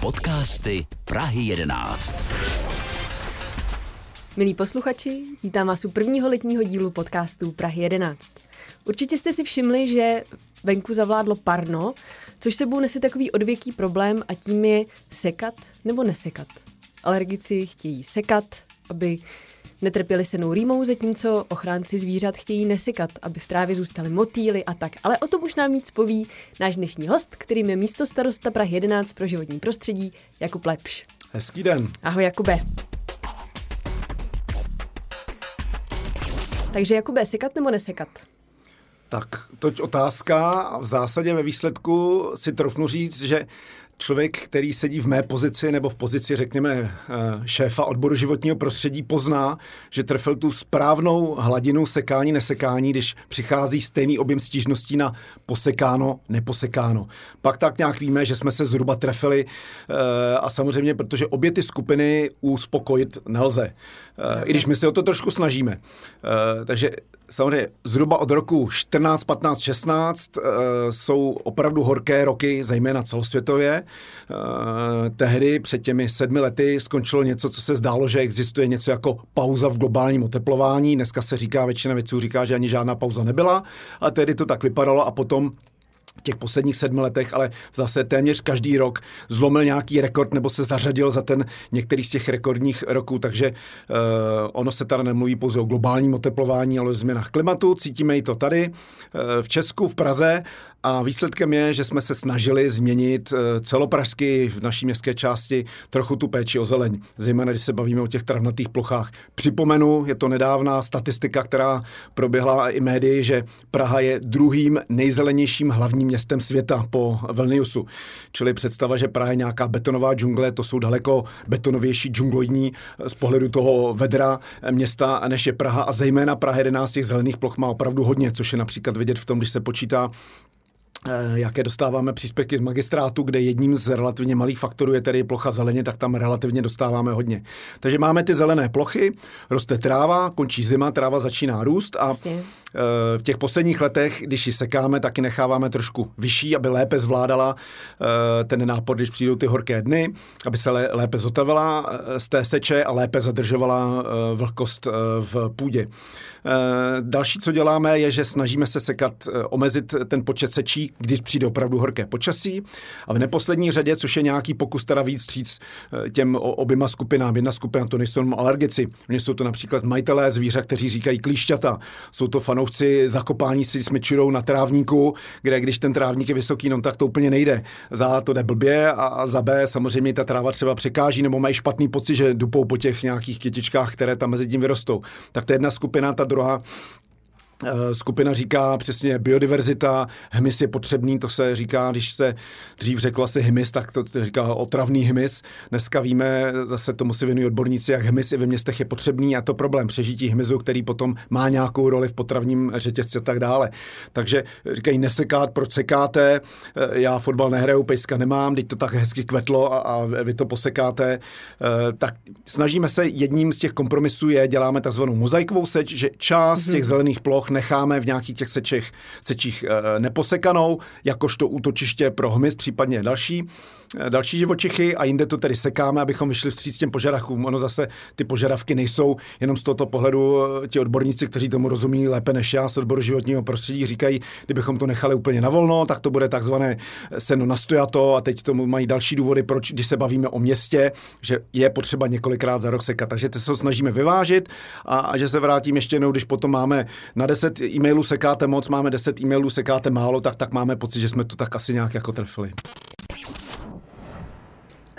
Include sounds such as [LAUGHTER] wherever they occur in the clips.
Podcasty Prahy 11. Milí posluchači, vítám vás u prvního letního dílu podcastu Prahy 11. Určitě jste si všimli, že venku zavládlo parno, což sebou nese takový odvěký problém a tím je sekat nebo nesekat. Alergici chtějí sekat, aby netrpěli senou rýmou, zatímco ochránci zvířat chtějí nesekat, aby v trávě zůstaly motýly a tak. Ale o tom už nám víc poví náš dnešní host, kterým je místo starosta Prahy 11 pro životní prostředí, Jakub Lepš. Hezký den. Ahoj Jakube. Takže Jakube, sekat nebo nesekat? Tak, toť otázka a v zásadě ve výsledku si trofnu říct, že člověk, který sedí v mé pozici nebo v pozici, řekněme, eh, šéfa odboru životního prostředí, pozná, že trefil tu správnou hladinu sekání, nesekání, když přichází stejný objem stížností na posekáno, neposekáno. Pak tak nějak víme, že jsme se zhruba trefili eh, a samozřejmě, protože obě ty skupiny uspokojit nelze. Eh, I když my se o to trošku snažíme. Takže samozřejmě zhruba od roku 14, 15, 16 uh, jsou opravdu horké roky, zejména celosvětově. Uh, tehdy před těmi sedmi lety skončilo něco, co se zdálo, že existuje něco jako pauza v globálním oteplování. Dneska se říká, většina věců říká, že ani žádná pauza nebyla, a tehdy to tak vypadalo a potom v těch posledních sedmi letech, ale zase téměř každý rok zlomil nějaký rekord nebo se zařadil za ten některý z těch rekordních roků, takže uh, ono se tady nemluví pouze o globálním oteplování, ale o změnách klimatu. Cítíme i to tady uh, v Česku, v Praze a výsledkem je, že jsme se snažili změnit eh, celopražsky v naší městské části trochu tu péči o zeleň, zejména když se bavíme o těch travnatých plochách. Připomenu, je to nedávná statistika, která proběhla i médii, že Praha je druhým nejzelenějším hlavním městem světa po Vilniusu. Čili představa, že Praha je nějaká betonová džungle, to jsou daleko betonovější džungloidní z pohledu toho vedra města, než je Praha. A zejména Praha 11 těch zelených ploch má opravdu hodně, což je například vidět v tom, když se počítá Eh, jaké dostáváme příspěvky z magistrátu, kde jedním z relativně malých faktorů je tedy plocha zeleně, tak tam relativně dostáváme hodně. Takže máme ty zelené plochy, roste tráva, končí zima, tráva začíná růst a Jasně. Eh, v těch posledních letech, když ji sekáme, taky necháváme trošku vyšší, aby lépe zvládala eh, ten nápor, když přijdou ty horké dny, aby se lépe zotavila z té seče a lépe zadržovala vlhkost v půdě. Další, co děláme, je, že snažíme se sekat, omezit ten počet sečí když přijde opravdu horké počasí. A v neposlední řadě, což je nějaký pokus teda víc říct eh, těm oběma skupinám. Jedna skupina to nejsou jenom alergici, oni jsou to například majitelé zvířat, kteří říkají klíšťata. Jsou to fanoušci zakopání si smyčurou na trávníku, kde když ten trávník je vysoký, no tak to úplně nejde. Za to jde blbě a za B samozřejmě ta tráva třeba překáží nebo mají špatný pocit, že dupou po těch nějakých kytičkách, které tam mezi tím vyrostou. Tak to je jedna skupina, ta druhá. Eh, skupina říká přesně biodiverzita, hmyz je potřebný, to se říká, když se dřív řeklo asi hmyz, tak to, to říká otravný hmyz. Dneska víme, zase tomu si věnují odborníci, jak hmyz i ve městech je potřebný a to problém přežití hmyzu, který potom má nějakou roli v potravním řetězci a tak dále. Takže říkají nesekát, proč sekáte, eh, já fotbal nehraju, pejska nemám, teď to tak hezky kvetlo a, a vy to posekáte. Eh, tak snažíme se, jedním z těch kompromisů je, děláme takzvanou mozaikovou seč, že část mm-hmm. těch zelených ploch necháme v nějakých těch sečích eh, neposekanou, jakožto útočiště pro hmyz, případně další. Eh, další živočichy a jinde to tedy sekáme, abychom vyšli vstříc těm požadavkům. Ono zase ty požadavky nejsou jenom z tohoto pohledu eh, ti odborníci, kteří tomu rozumí lépe než já z odboru životního prostředí, říkají, kdybychom to nechali úplně na volno, tak to bude takzvané seno nastojato a teď tomu mají další důvody, proč, když se bavíme o městě, že je potřeba několikrát za rok sekat. Takže to se snažíme vyvážit a, a že se vrátím ještě jednou, když potom máme na 10 e-mailů sekáte moc, máme 10 e-mailů sekáte málo, tak tak máme pocit, že jsme to tak asi nějak jako trefili.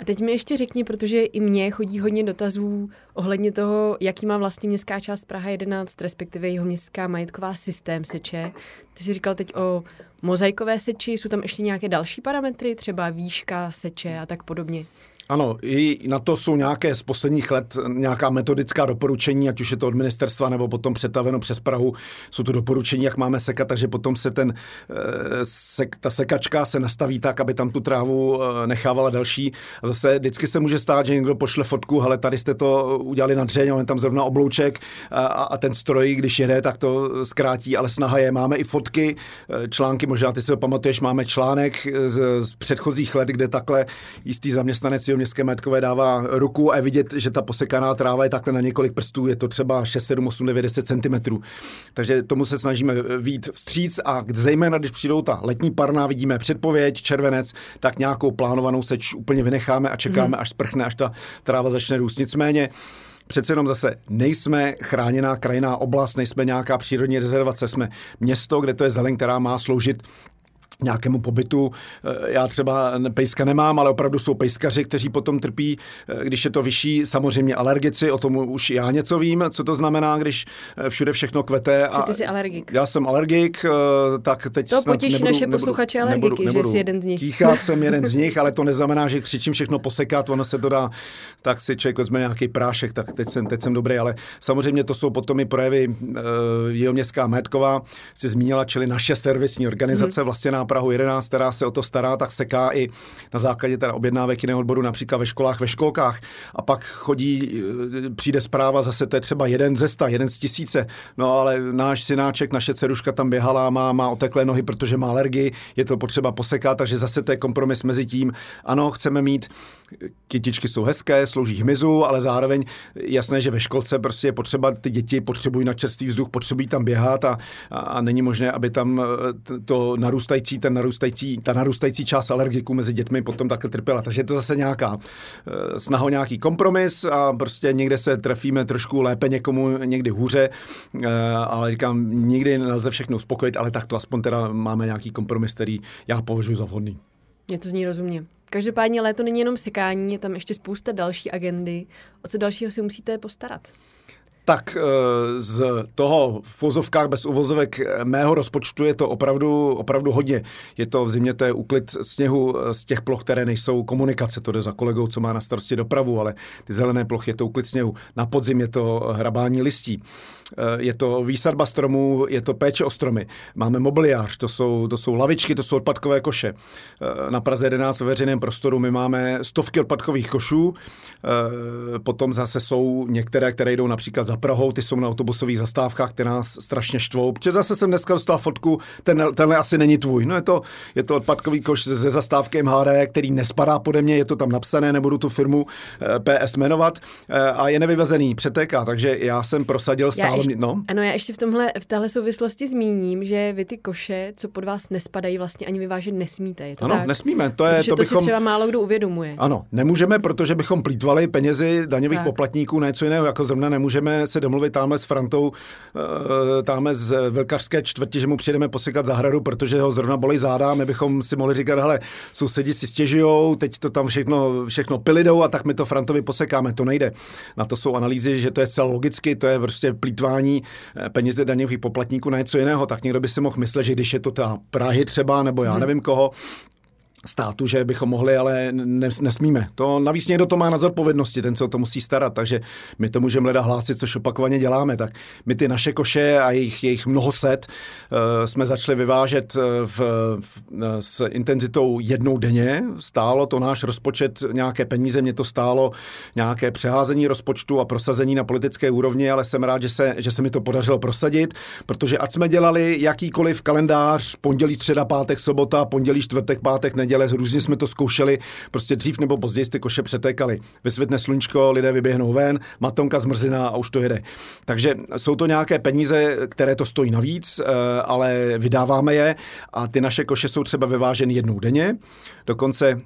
A teď mi ještě řekni, protože i mně chodí hodně dotazů ohledně toho, jaký má vlastně městská část Praha 11, respektive jeho městská majetková systém seče. Ty jsi říkal teď o mozaikové seči, jsou tam ještě nějaké další parametry, třeba výška seče a tak podobně. Ano, i na to jsou nějaké z posledních let nějaká metodická doporučení, ať už je to od ministerstva nebo potom přetaveno přes Prahu. Jsou to doporučení, jak máme sekat, takže potom se ten, eh, sek, ta sekačka se nastaví tak, aby tam tu trávu eh, nechávala další. A zase vždycky se může stát, že někdo pošle fotku, ale tady jste to udělali na dřeň, on tam zrovna oblouček a, a ten stroj, když jede, tak to zkrátí, ale snaha je. Máme i fotky fotky, články, možná ty si ho pamatuješ, máme článek z, z předchozích let, kde takhle jistý zaměstnanec jeho městské majetkové dává ruku a je vidět, že ta posekaná tráva je takhle na několik prstů, je to třeba 6, 7, 8, 9, 10 cm. Takže tomu se snažíme vít vstříc a zejména, když přijdou ta letní parna, vidíme předpověď, červenec, tak nějakou plánovanou seč úplně vynecháme a čekáme, hmm. až sprchne, až ta tráva začne růst. Nicméně přece jenom zase nejsme chráněná krajinná oblast, nejsme nějaká přírodní rezervace, jsme město, kde to je zeleň, která má sloužit nějakému pobytu. Eh, já třeba pejska nemám, ale opravdu jsou pejskaři, kteří potom trpí, eh, když je to vyšší, samozřejmě alergici, o tom už já něco vím, co to znamená, když eh, všude všechno kvete. A ty jsi alergik. Já jsem alergik, tak teď To potěší nebudu, naše posluchače alergiky, nebudu, nebudu, že jsi jeden z nich. Kýchat [LAUGHS] jsem jeden z nich, ale to neznamená, že křičím všechno posekat, ono se to dá, tak si člověk vezme nějaký prášek, tak teď jsem, teď jsem dobrý, ale samozřejmě to jsou potom i projevy jeho městská Métková, si zmínila, čili naše servisní organizace, hmm. vlastně na Prahu 11, která se o to stará, tak seká i na základě teda objednávek jiného odboru například ve školách, ve školkách. A pak chodí, e, přijde zpráva, zase to je třeba jeden ze sta, jeden z tisíce. No ale náš synáček, naše dceruška tam běhala, má, má oteklé nohy, protože má alergii, je to potřeba posekat, takže zase to je kompromis mezi tím. Ano, chceme mít kytičky jsou hezké, slouží hmyzu, ale zároveň jasné, že ve školce prostě je potřeba, ty děti potřebují na čerstvý vzduch, potřebují tam běhat a, a, a není možné, aby tam e, to narůstající, ten narůstající, ta narůstající část alergiků mezi dětmi potom takhle trpěla. Takže je to zase nějaká e, snaha nějaký kompromis a prostě někde se trefíme trošku lépe někomu, někdy hůře, e, ale říkám, nikdy nelze všechno uspokojit, ale tak to aspoň teda máme nějaký kompromis, který já považuji za vhodný. Mě to zní rozumně. Každopádně léto není jenom sekání, je tam ještě spousta další agendy. O co dalšího si musíte postarat? Tak eh, z toho v vozovkách bez uvozovek mého rozpočtu je to opravdu, opravdu hodně. Je to v zimě, to je úklid sněhu eh, z těch ploch, které nejsou komunikace, to jde za kolegou, co má na starosti dopravu, ale ty zelené plochy je to úklid sněhu. Na podzim je to hrabání listí. Je to výsadba stromů, je to péče o stromy. Máme mobiliář, to jsou, to jsou lavičky, to jsou odpadkové koše. Na Praze 11 ve veřejném prostoru my máme stovky odpadkových košů, potom zase jsou některé, které jdou například za Prahou, ty jsou na autobusových zastávkách, které nás strašně štvou. Protože zase jsem dneska dostal fotku, ten, tenhle asi není tvůj. No je to, je to odpadkový koš ze zastávky MHD, který nespadá pode mě, je to tam napsané, nebudu tu firmu eh, PS jmenovat eh, a je nevyvezený, přetéká, takže já jsem prosadil stále. Ještě, no. Ano, já ještě v, tomhle, v téhle souvislosti zmíním, že vy ty koše, co pod vás nespadají, vlastně ani vyvážet nesmíte. Je to ano, tak? nesmíme. To, je, to, to bychom... si třeba málo kdo uvědomuje. Ano, nemůžeme, protože bychom plítvali penězi daňových tak. poplatníků, něco jiného, jako zrovna nemůžeme se domluvit tamhle s Frantou, eh, tamhle z Velkařské čtvrti, že mu přijdeme posekat zahradu, protože ho zrovna bolí záda. My bychom si mohli říkat, hele, sousedi si stěžujou, teď to tam všechno, všechno pilidou a tak my to Frantovi posekáme. To nejde. Na to jsou analýzy, že to je celé logicky, to je prostě plítvání eh, peněze daňových poplatníků na něco jiného. Tak někdo by si mohl myslet, že když je to ta Prahy třeba, nebo já hmm. nevím koho, státu, že bychom mohli, ale nesmíme. To navíc někdo to má na zodpovědnosti, ten se o to musí starat, takže my to můžeme leda hlásit, což opakovaně děláme. Tak my ty naše koše a jejich, jejich mnoho set uh, jsme začali vyvážet eh, v, v, eh, s intenzitou jednou denně. Stálo to náš rozpočet nějaké peníze, mě to stálo nějaké přeházení rozpočtu a prosazení na politické úrovni, ale jsem rád, že se, že se mi to podařilo prosadit, protože ať jsme dělali jakýkoliv kalendář, pondělí, středa, pátek, sobota, pondělí, čtvrtek, pátek, neděle, neděle, různě jsme to zkoušeli, prostě dřív nebo později ty koše přetékaly. Vysvětne sluníčko, lidé vyběhnou ven, matonka zmrzina a už to jede. Takže jsou to nějaké peníze, které to stojí navíc, eh, ale vydáváme je a ty naše koše jsou třeba vyváženy jednou denně. Dokonce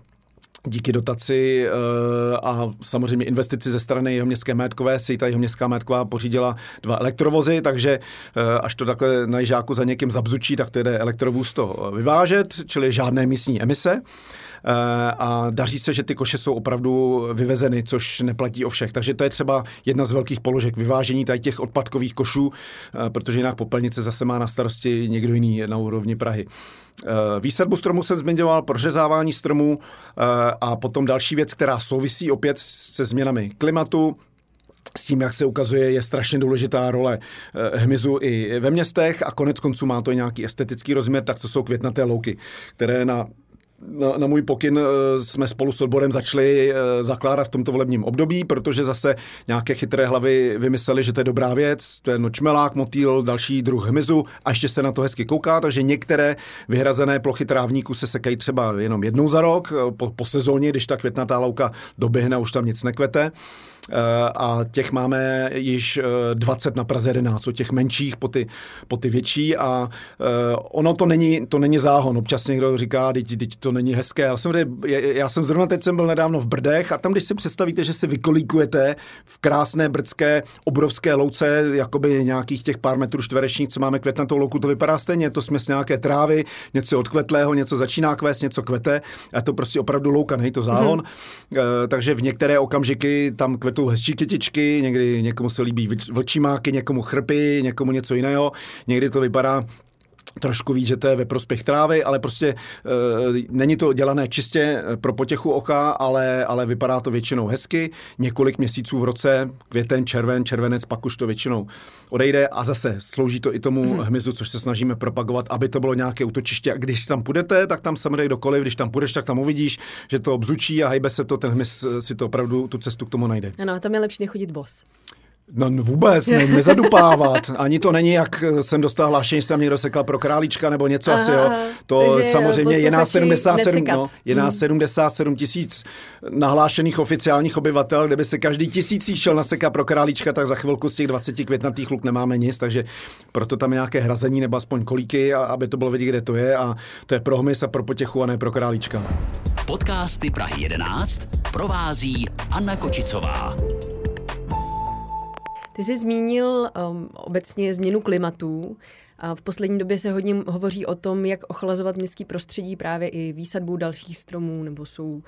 díky dotaci uh, a samozřejmě investici ze strany jeho městské majetkové si ta jeho městská majetková pořídila dva elektrovozy, takže uh, až to takhle na jižáku za někým zabzučí, tak to jde elektrovůz to vyvážet, čili žádné místní emise. Eh, a daří se, že ty koše jsou opravdu vyvezeny, což neplatí o všech. Takže to je třeba jedna z velkých položek vyvážení tady těch odpadkových košů, protože jinak popelnice zase má na starosti někdo jiný na úrovni Prahy. Eh, výsadbu stromů jsem zmiňoval, prořezávání stromů eh, a potom další věc, která souvisí opět se změnami klimatu, s tím, jak se ukazuje, je strašně důležitá role eh, hmyzu i ve městech. A konec konců má to i nějaký estetický rozměr, tak to jsou květnaté louky, které na na, na můj pokyn jsme spolu s odborem začali zakládat v tomto volebním období, protože zase nějaké chytré hlavy vymysleli, že to je dobrá věc, to je nočmelák, motýl, další druh hmyzu a ještě se na to hezky kouká, takže některé vyhrazené plochy trávníků se sekají třeba jenom jednou za rok, po, po sezóně, když ta květnatá louka doběhne, už tam nic nekvete. Eh, a těch máme již 20 eh, na Praze 11, od těch menších po ty, po ty větší a eh, ono to není, to není záhon. Občas někdo říká, teď, teď to není hezké. Já jsem, já jsem zrovna teď jsem byl nedávno v Brdech a tam, když si představíte, že si vykolíkujete v krásné brdské obrovské louce, jakoby nějakých těch pár metrů čtverečních, co máme květnatou louku, to vypadá stejně. To směs nějaké trávy, něco odkvetlého, něco začíná kvést, něco kvete a to prostě opravdu louka, není to záhon. Mm-hmm. Takže v některé okamžiky tam kvet kvetou hezčí kytičky, někdy někomu se líbí vlčí máky, někomu chrpy, někomu něco jiného. Někdy to vypadá trošku víc, že to je ve prospěch trávy, ale prostě e, není to dělané čistě pro potěchu oka, ale, ale vypadá to většinou hezky. Několik měsíců v roce, květen, červen, červenec, pak už to většinou odejde a zase slouží to i tomu mm. hmyzu, což se snažíme propagovat, aby to bylo nějaké útočiště. A když tam půjdete, tak tam samozřejmě dokoliv, když tam půjdeš, tak tam uvidíš, že to obzučí a hejbe se to, ten hmyz si to opravdu tu cestu k tomu najde. Ano, a tam je lepší nechodit bos. No vůbec, ne, nezadupávat. Ani to není, jak jsem dostal hlášení, že tam někdo sekal pro králíčka nebo něco aha, asi, jo. To samozřejmě je nás 77, no, je nás hmm. 77 tisíc nahlášených oficiálních obyvatel, kde by se každý tisící šel nasekat pro králíčka, tak za chvilku z těch 20 květnatých luk nemáme nic, takže proto tam je nějaké hrazení nebo aspoň kolíky, aby to bylo vidět, kde to je a to je pro hmyz a pro potěchu a ne pro králíčka. Podcasty Prahy 11 provází Anna Kočicová. Ty jsi zmínil um, obecně změnu klimatu. A v poslední době se hodně hovoří o tom, jak ochlazovat městský prostředí právě i výsadbou dalších stromů, nebo jsou uh,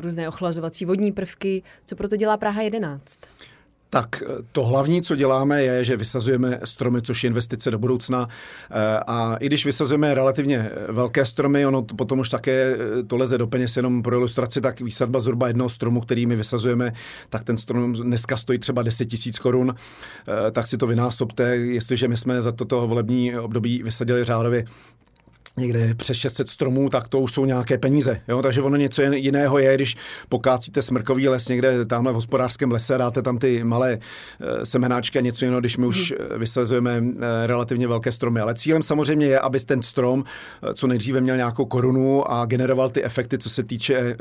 různé ochlazovací vodní prvky. Co proto dělá Praha 11? Tak eh, to hlavní, co děláme, je, že vysazujeme stromy, což je investice do budoucna. Eh, a i když vysazujeme relativně eh, velké stromy, ono potom už také to leze do peněz jenom pro ilustraci, tak výsadba zhruba jednoho stromu, který my vysazujeme, tak ten strom dneska stojí třeba 10 tisíc korun, tak si to vynásobte, jestliže my jsme za toto volební období vysadili řádově někde přes 600 stromů, tak to už jsou nějaké peníze. Jo? Takže ono něco jiného je, když pokácíte smrkový les někde tamhle v hospodářském lese, dáte tam ty malé e, semenáčky a něco jiného, když my už hmm. vysazujeme e, relativně velké stromy. Ale cílem samozřejmě je, aby ten strom co nejdříve měl nějakou korunu a generoval ty efekty, co se týče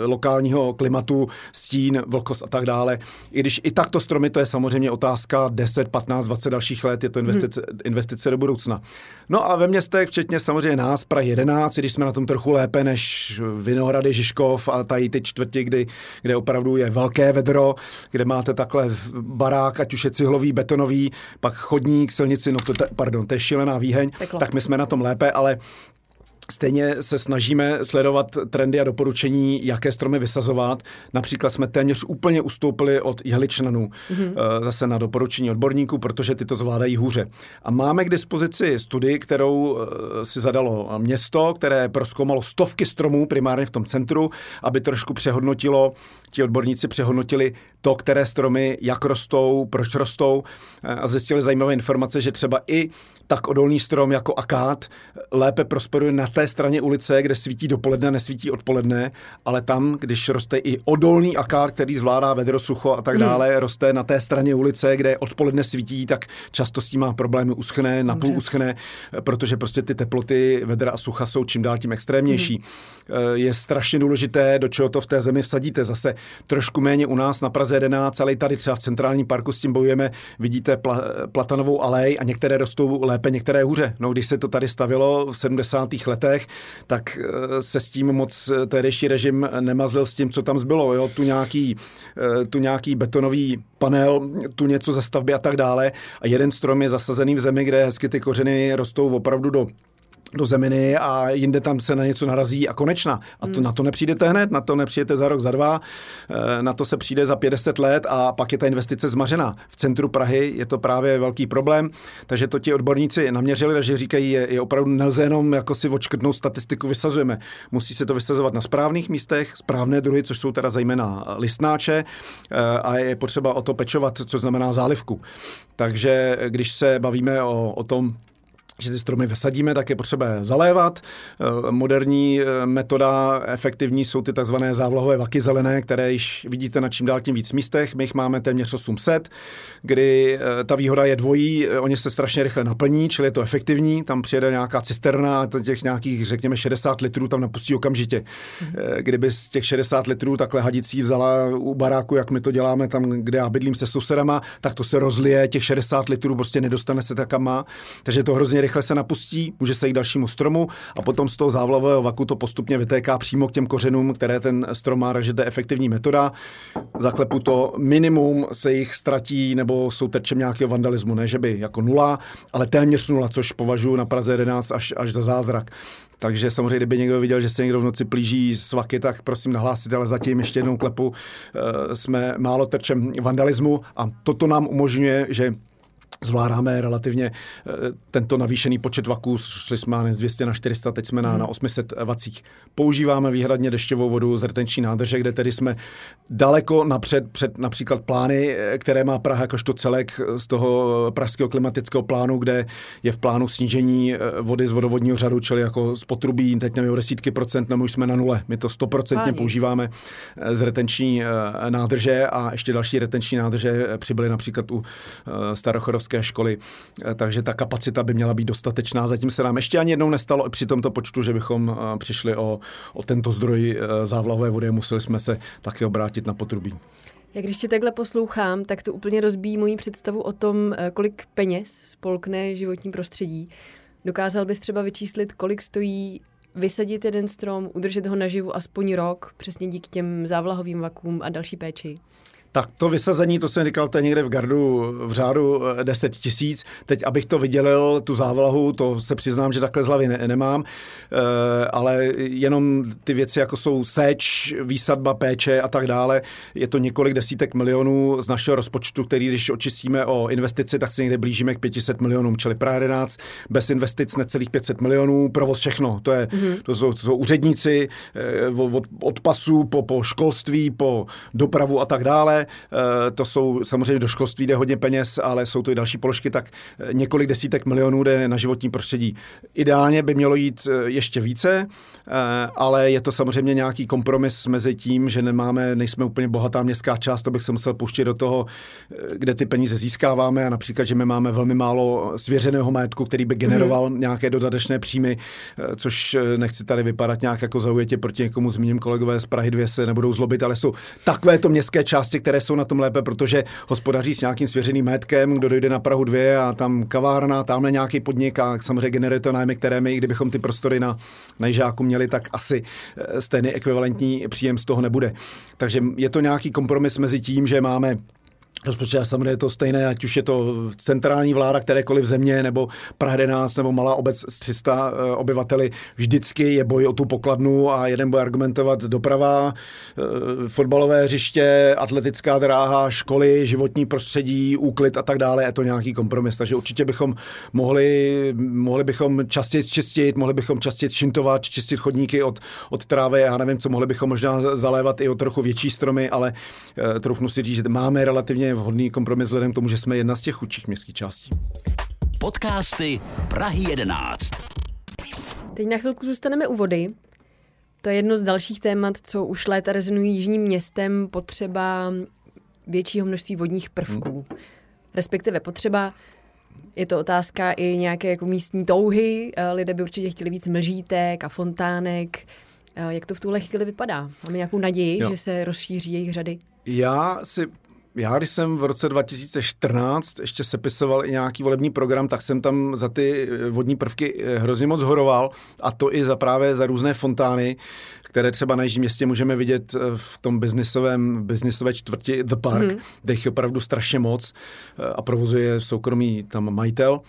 lokálního klimatu, stín, vlhkost a tak dále. I když i takto stromy, to je samozřejmě otázka 10, 15, 20 dalších let, je to investice, hmm. investice do budoucna. No a ve městech, včetně samozřejmě nás, Praha 11, když jsme na tom trochu lépe než Vinohrady, Žižkov a tady ty čtvrti, kdy, kde opravdu je velké vedro, kde máte takhle barák, ať už je cihlový, betonový, pak chodník, silnici, no to, pardon, to je šílená výheň, Peklo. tak my jsme na tom lépe, ale Stejně se snažíme sledovat trendy a doporučení, jaké stromy vysazovat. Například jsme téměř úplně ustoupili od jehličnanů mm-hmm. zase na doporučení odborníků, protože ty to zvládají hůře. A máme k dispozici studii, kterou eh, si zadalo město, které proskoumalo stovky stromů primárně v tom centru, aby trošku přehodnotilo, ti odborníci přehodnotili to, které stromy, jak rostou, proč rostou eh, a zjistili zajímavé informace, že třeba i tak odolný strom jako akát lépe prosperuje na té straně ulice, kde svítí dopoledne, nesvítí odpoledne, ale tam, když roste i odolný akár, který zvládá vedro, sucho a tak hmm. dále, hmm. roste na té straně ulice, kde odpoledne svítí, tak často s tím má problémy, uschne, napůl Dobře. uschne, protože prostě ty teploty vedra a sucha jsou čím dál tím extrémnější. Hmm. Je strašně důležité, do čeho to v té zemi vsadíte. Zase trošku méně u nás na Praze 11, ale i tady třeba v centrálním parku s tím bojujeme. Vidíte pla, platanovou alej a některé rostou lépe, některé hůře. No, když se to tady stavilo v 70. letech, tak eh, se s tím moc eh, tehdejší režim nemazil s tím, co tam zbylo. Jo? Tu, nějaký, eh, tu nějaký betonový panel, tu něco ze stavby a tak dále. A jeden strom je zasazený v zemi, kde hezky ty kořeny rostou opravdu do do zeminy a jinde tam se na něco narazí a konečna. A to, hmm. na to nepřijdete hned, na to nepřijdete za rok, za dva, eh, na to se přijde za 50 let a pak je ta investice zmařená. V centru Prahy je to právě velký problém, takže to ti odborníci naměřili, že říkají, je, je opravdu nelze jenom jako si očkrtnout statistiku vysazujeme. Musí se to vysazovat na správných místech, správné druhy, což jsou teda zejména listnáče eh, a je potřeba o to pečovat, co znamená zálivku. Takže když se bavíme o, o tom, že ty stromy vysadíme, tak je potřeba zalévat. Eh, moderní eh, metoda efektivní jsou ty takzvané závlahové vaky zelené, které již vidíte na čím dál tím víc místech. My jich máme téměř 800, kdy eh, ta výhoda je dvojí, oni se strašně rychle naplní, čili je to efektivní. Tam přijede nějaká cisterna, těch nějakých, řekněme, 60 litrů tam napustí okamžitě. Mm-hmm. Kdyby z těch 60 litrů takhle hadicí vzala u baráku, jak my to děláme tam, kde já bydlím se sousedama, tak to se rozlije, těch 60 litrů prostě nedostane se tak, kam má. Takže to hrozně rychle se napustí, může se jít dalšímu stromu a potom z toho závlavého vaku to postupně vytéká přímo k těm kořenům, které ten strom má, takže to je efektivní metoda. Zaklepu to minimum se jich ztratí nebo jsou terčem nějakého vandalismu, ne že by jako nula, ale téměř nula, což považuji na Praze 11 až, až za zázrak. Takže samozřejmě, kdyby někdo viděl, že se někdo v noci plíží s vaky, tak prosím nahlásit, ale zatím ještě jednou klepu jsme málo terčem vandalismu a toto nám umožňuje, že zvládáme relativně eh, tento navýšený počet vaků, šli jsme z 200 na 400, teď jsme na, hmm. na 800 vacích. Používáme výhradně dešťovou vodu z retenční nádrže, kde tedy jsme daleko napřed před například plány, eh, které má Praha jakožto celek z toho pražského klimatického plánu, kde je v plánu snížení eh, vody z vodovodního řadu, čili jako z potrubí, teď nevím, o desítky procent, nebo už jsme na nule. My to stoprocentně používáme z retenční nádrže a ještě další retenční nádrže přibyly například u Starochorovské vysoké školy, eh, takže ta kapacita by měla být dostatečná. Zatím se nám ještě ani jednou nestalo při tomto počtu, že bychom eh, přišli o, o tento zdroj eh, závlahové vody museli jsme se také obrátit na potrubí. Jak když tě takhle poslouchám, tak to úplně rozbíjí moji představu o tom, kolik peněz spolkne životní prostředí. Dokázal bys třeba vyčíslit, kolik stojí vysadit jeden strom, udržet ho naživu aspoň rok, přesně díky těm závlahovým vakům a další péči? Tak to vysazení, to jsem říkal, to je někde v gardu v řádu 10 eh, tisíc. Teď, abych to vydělil, tu závlahu, to se přiznám, že takhle z hlavy ne, nemám, e, ale jenom ty věci, jako jsou seč, výsadba, péče a tak dále, je to několik desítek milionů z našeho rozpočtu, který, když očistíme o investici, tak se někde blížíme k 500 milionům, čili Praha 11 bez investic necelých 500 milionů, provoz všechno. To, je, mm-hmm. to, jsou, to jsou úředníci e, od, od pasu po, po školství, po dopravu a tak dále Eh, to jsou samozřejmě do školství jde hodně peněz, ale jsou to i další položky, tak eh, několik desítek milionů jde na životní prostředí. Ideálně by mělo jít eh, ještě více, ale je to samozřejmě nějaký kompromis mezi tím, že nemáme, nejsme úplně bohatá městská část, to bych se musel pouštět do toho, kde ty peníze získáváme a například, že my máme velmi málo svěřeného majetku, který by generoval mm. nějaké dodatečné příjmy, což nechci tady vypadat nějak jako zaujatě proti někomu zmíním kolegové z Prahy 2 se nebudou zlobit, ale jsou takovéto městské části, které jsou na tom lépe, protože hospodaří s nějakým svěřeným majetkem, kdo dojde na Prahu 2 a tam kavárna, tamhle nějaký podnik a samozřejmě generuje to nájmy, které my, kdybychom ty prostory na, na Jižáku měli, tak asi eh, stejný ekvivalentní příjem z toho nebude. Takže je to nějaký kompromis mezi tím, že máme Rozpočet samozřejmě je to stejné, ať už je to centrální vláda kterékoliv země, nebo Praha 11, nebo malá obec s 300 eh, obyvateli. Vždycky je boj o tu pokladnu a jeden bude argumentovat doprava, eh, fotbalové hřiště, atletická dráha, školy, životní prostředí, úklid a tak dále. Je to nějaký kompromis. Takže určitě bychom mohli, mohli bychom častěji čistit, mohli bychom častěji šintovat, čistit chodníky od, od trávy. Já nevím, co mohli bychom možná zalévat i o trochu větší stromy, ale uh, troufnu si říct, že máme relativně vhodný kompromis vzhledem k tomu, že jsme jedna z těch chudších městských částí. Podcasty Prahy 11. Teď na chvilku zůstaneme u vody. To je jedno z dalších témat, co už léta rezonují jižním městem, potřeba většího množství vodních prvků. Hmm. Respektive potřeba, je to otázka i nějaké jako místní touhy. Eh, lidé by určitě chtěli víc mlžítek a fontánek. Eh, jak to v tuhle chvíli vypadá? Máme nějakou naději, jo. že se rozšíří jejich řady? Já si já, když jsem v roce 2014 ještě sepisoval i nějaký volební program, tak jsem tam za ty eh, vodní prvky eh, hrozně moc horoval a to i za právě za různé fontány, které třeba na Jižním městě můžeme vidět eh, v tom biznisovém, biznisové čtvrti The Park, hmm. kde jich je opravdu strašně moc a provozuje soukromý tam majitel.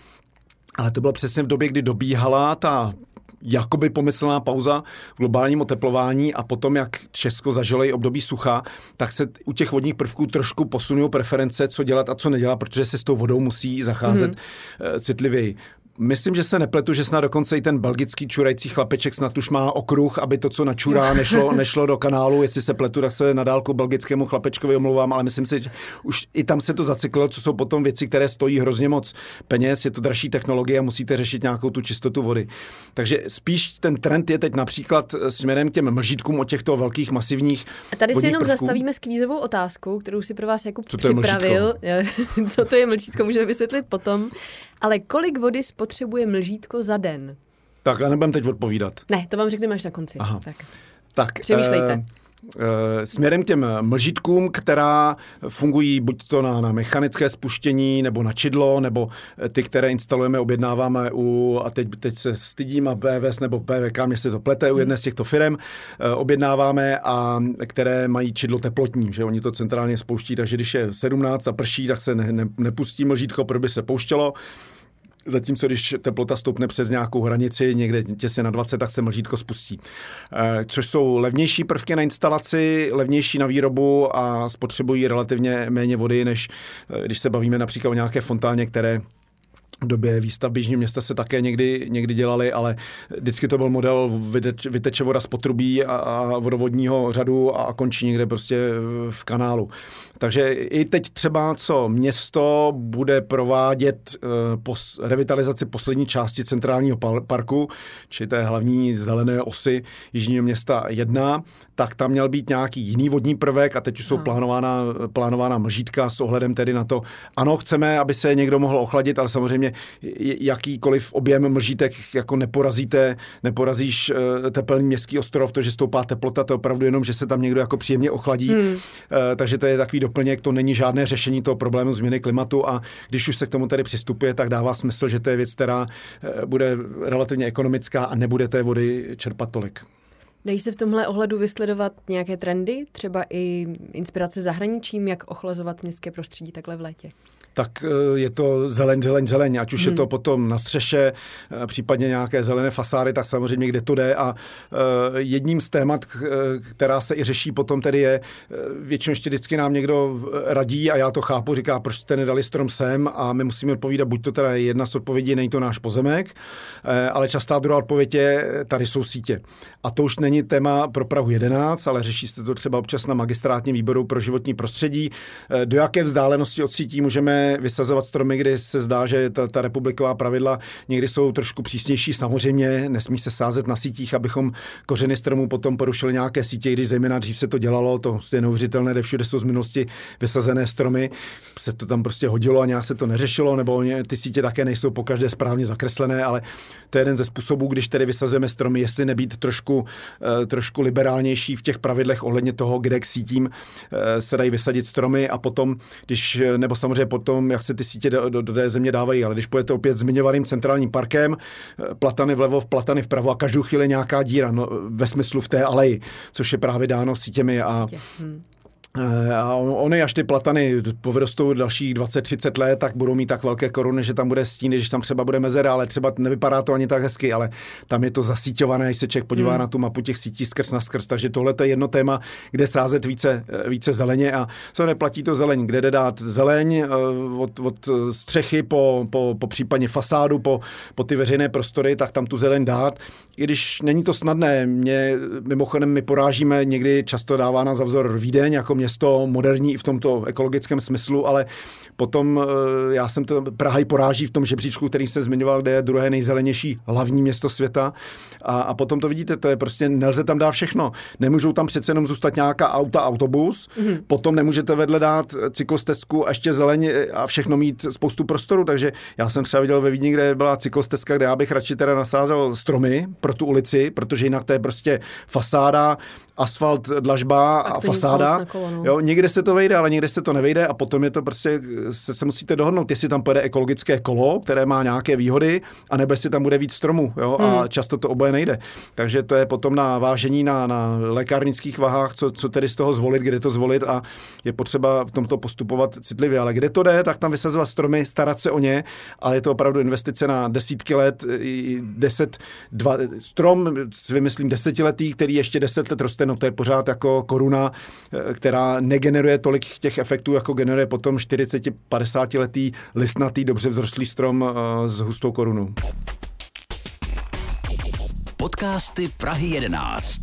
Ale to bylo přesně v době, kdy dobíhala ta jakoby pomyslná pauza v globálním oteplování a potom, jak Česko zažilo i období sucha, tak se u těch vodních prvků trošku posunují preference, co dělat a co nedělat, protože se s tou vodou musí zacházet mm. citlivěji Myslím, že se nepletu, že snad dokonce i ten belgický čurající chlapeček snad už má okruh, aby to, co načurá, nešlo, [LAUGHS] nešlo do kanálu. Jestli se pletu, tak se nadálku belgickému chlapečkovi omlouvám, ale myslím si, že už i tam se to zacyklo, co jsou potom věci, které stojí hrozně moc peněz, je to dražší technologie a musíte řešit nějakou tu čistotu vody. Takže spíš ten trend je teď například směrem k těm mlžítkům od těchto velkých masivních. A tady si jenom prvků. zastavíme s kvízovou otázkou, kterou si pro vás jako co připravil. [LAUGHS] co to je mlžítko, můžeme vysvětlit potom. Ale kolik vody spotřebuje mlžítko za den? Tak já nebudem teď odpovídat. Ne, to vám řekneme až na konci. Aha. Tak. tak Přemýšlejte. Eh, směrem k těm mlžitkům, která fungují buď to na, na mechanické spuštění, nebo na čidlo, nebo ty, které instalujeme, objednáváme u, a teď, teď se stydím, a PVS nebo PVK, mě se to plete, u jedné z těchto firm, objednáváme a které mají čidlo teplotní, že oni to centrálně spouští, takže když je 17 a prší, tak se ne, ne, nepustí mlžítko, proč by se pouštělo. Zatímco když teplota stoupne přes nějakou hranici, někde těsně na 20, tak se mlžítko spustí. Což jsou levnější prvky na instalaci, levnější na výrobu a spotřebují relativně méně vody, než když se bavíme například o nějaké fontáně, které v době výstavby Jižního města se také někdy, někdy dělali, ale vždycky to byl model vyteče voda z potrubí a, a vodovodního řadu a, končí někde prostě v kanálu. Takže i teď třeba, co město bude provádět uh, pos, revitalizaci poslední části centrálního parku, či té hlavní zelené osy Jižního města 1, tak tam měl být nějaký jiný vodní prvek a teď už jsou no. plánována, plánována mlžítka s ohledem tedy na to, ano, chceme, aby se někdo mohl ochladit, ale samozřejmě jakýkoliv objem mlžítek jako neporazíte, neporazíš uh, tepelný městský ostrov, to, že stoupá teplota, to je opravdu jenom, že se tam někdo jako příjemně ochladí. Hmm. Uh, takže to je takový doplněk, to není žádné řešení toho problému změny klimatu a když už se k tomu tady přistupuje, tak dává smysl, že to je věc, která uh, bude relativně ekonomická a nebude té vody čerpat tolik. Dají se v tomhle ohledu vysledovat nějaké trendy, třeba i inspirace zahraničím, jak ochlazovat městské prostředí takhle v létě? Tak eh, je to zeleň, zeleň, zeleň. Ať už hmm. je to potom na střeše, eh, případně nějaké zelené fasády, tak samozřejmě kde to jde. A eh, jedním z témat, která se i řeší potom tedy je, většinou ještě vždycky nám někdo radí a já to chápu, říká, proč jste nedali strom sem a my musíme odpovídat, buď to teda je jedna z odpovědí, není to náš pozemek, ale častá druhá odpověď je, tady jsou sítě. A to už není téma pro Prahu 11, ale řeší se to třeba občas na magistrátním výboru pro životní prostředí. Do jaké vzdálenosti od sítí můžeme vysazovat stromy, kdy se zdá, že ta, ta republiková pravidla někdy jsou trošku přísnější. Samozřejmě nesmí se sázet na sítích, abychom kořeny stromů potom porušili nějaké sítě, když zejména dřív se to dělalo, to je neuvěřitelné, kde všude jsou z minulosti vysazené stromy, se to tam prostě hodilo a nějak se to neřešilo, nebo ty sítě také nejsou pokaždé správně zakreslené, ale to je jeden ze způsobů, když tedy vysazujeme stromy, jestli nebýt trošku, eh, trošku liberálnější v těch pravidlech ohledně toho, kde k sítím eh, se dají vysadit stromy a potom, když, nebo samozřejmě potom tom, jak se ty sítě do, do, do té země dávají. Ale když pojete opět zmiňovaným centrálním parkem, eh, platany vlevo, platany vpravo a každou chvíli nějaká díra, no, ve smyslu v té aleji, což je právě dáno sítěmi a Sítě. hmm. Eh, a ony, až ty platany povyrostou dalších 20-30 let, tak budou mít tak velké koruny, že tam bude stín, když tam třeba bude mezera, ale třeba nevypadá to ani tak hezky, ale tam je to zasíťované, když se člověk podívá hmm. na tu mapu těch sítí skrz na skrz. Takže tohle je jedno téma, kde sázet více, eh, více zeleně a co neplatí to zeleň, kde jde dát zeleň eh, od, od střechy po, po, po případně fasádu, po, po ty veřejné prostory, tak tam tu zeleň dát. I když není to snadné, mě mimochodem my porážíme, někdy často dávána za vzor Vídeň jako město moderní i v tomto ekologickém smyslu, ale potom eh, já jsem to, Praha i poráží v tom žebříčku, který se zmiňoval, kde je druhé nejzelenější hlavní město světa a, a potom to vidíte, to je prostě, nelze tam dát všechno. Nemůžou tam přece jenom zůstat nějaká auta, autobus, mm-hmm. potom nemůžete vedle dát cyklostezku a ještě zeleň a všechno mít spoustu prostoru, takže já jsem třeba viděl ve Vídni, kde byla cyklostezka, kde já bych radši teda nasázel stromy pro tu ulici, protože jinak to je prostě fasáda, asfalt, dlažba a, a fasáda. No. jo, někde se to vejde, ale někde se to nevejde a potom je to prostě, se, se musíte dohodnout, jestli tam pojede ekologické kolo, které má nějaké výhody, anebo jestli tam bude víc stromů. Jo, hmm. A často to oboje nejde. Takže to je potom na vážení na, na lékárnických vahách, co, co tedy z toho zvolit, kde to zvolit a je potřeba v tomto postupovat citlivě. Ale kde to jde, tak tam vysazovat stromy, starat se o ně, ale je to opravdu investice na desítky let, deset, dva, strom, vymyslím desetiletý, který ještě deset let roste, no to je pořád jako koruna, která která negeneruje tolik těch efektů, jako generuje potom 40-50 letý listnatý, dobře vzrostlý strom uh, s hustou korunou. Podcasty Prahy 11.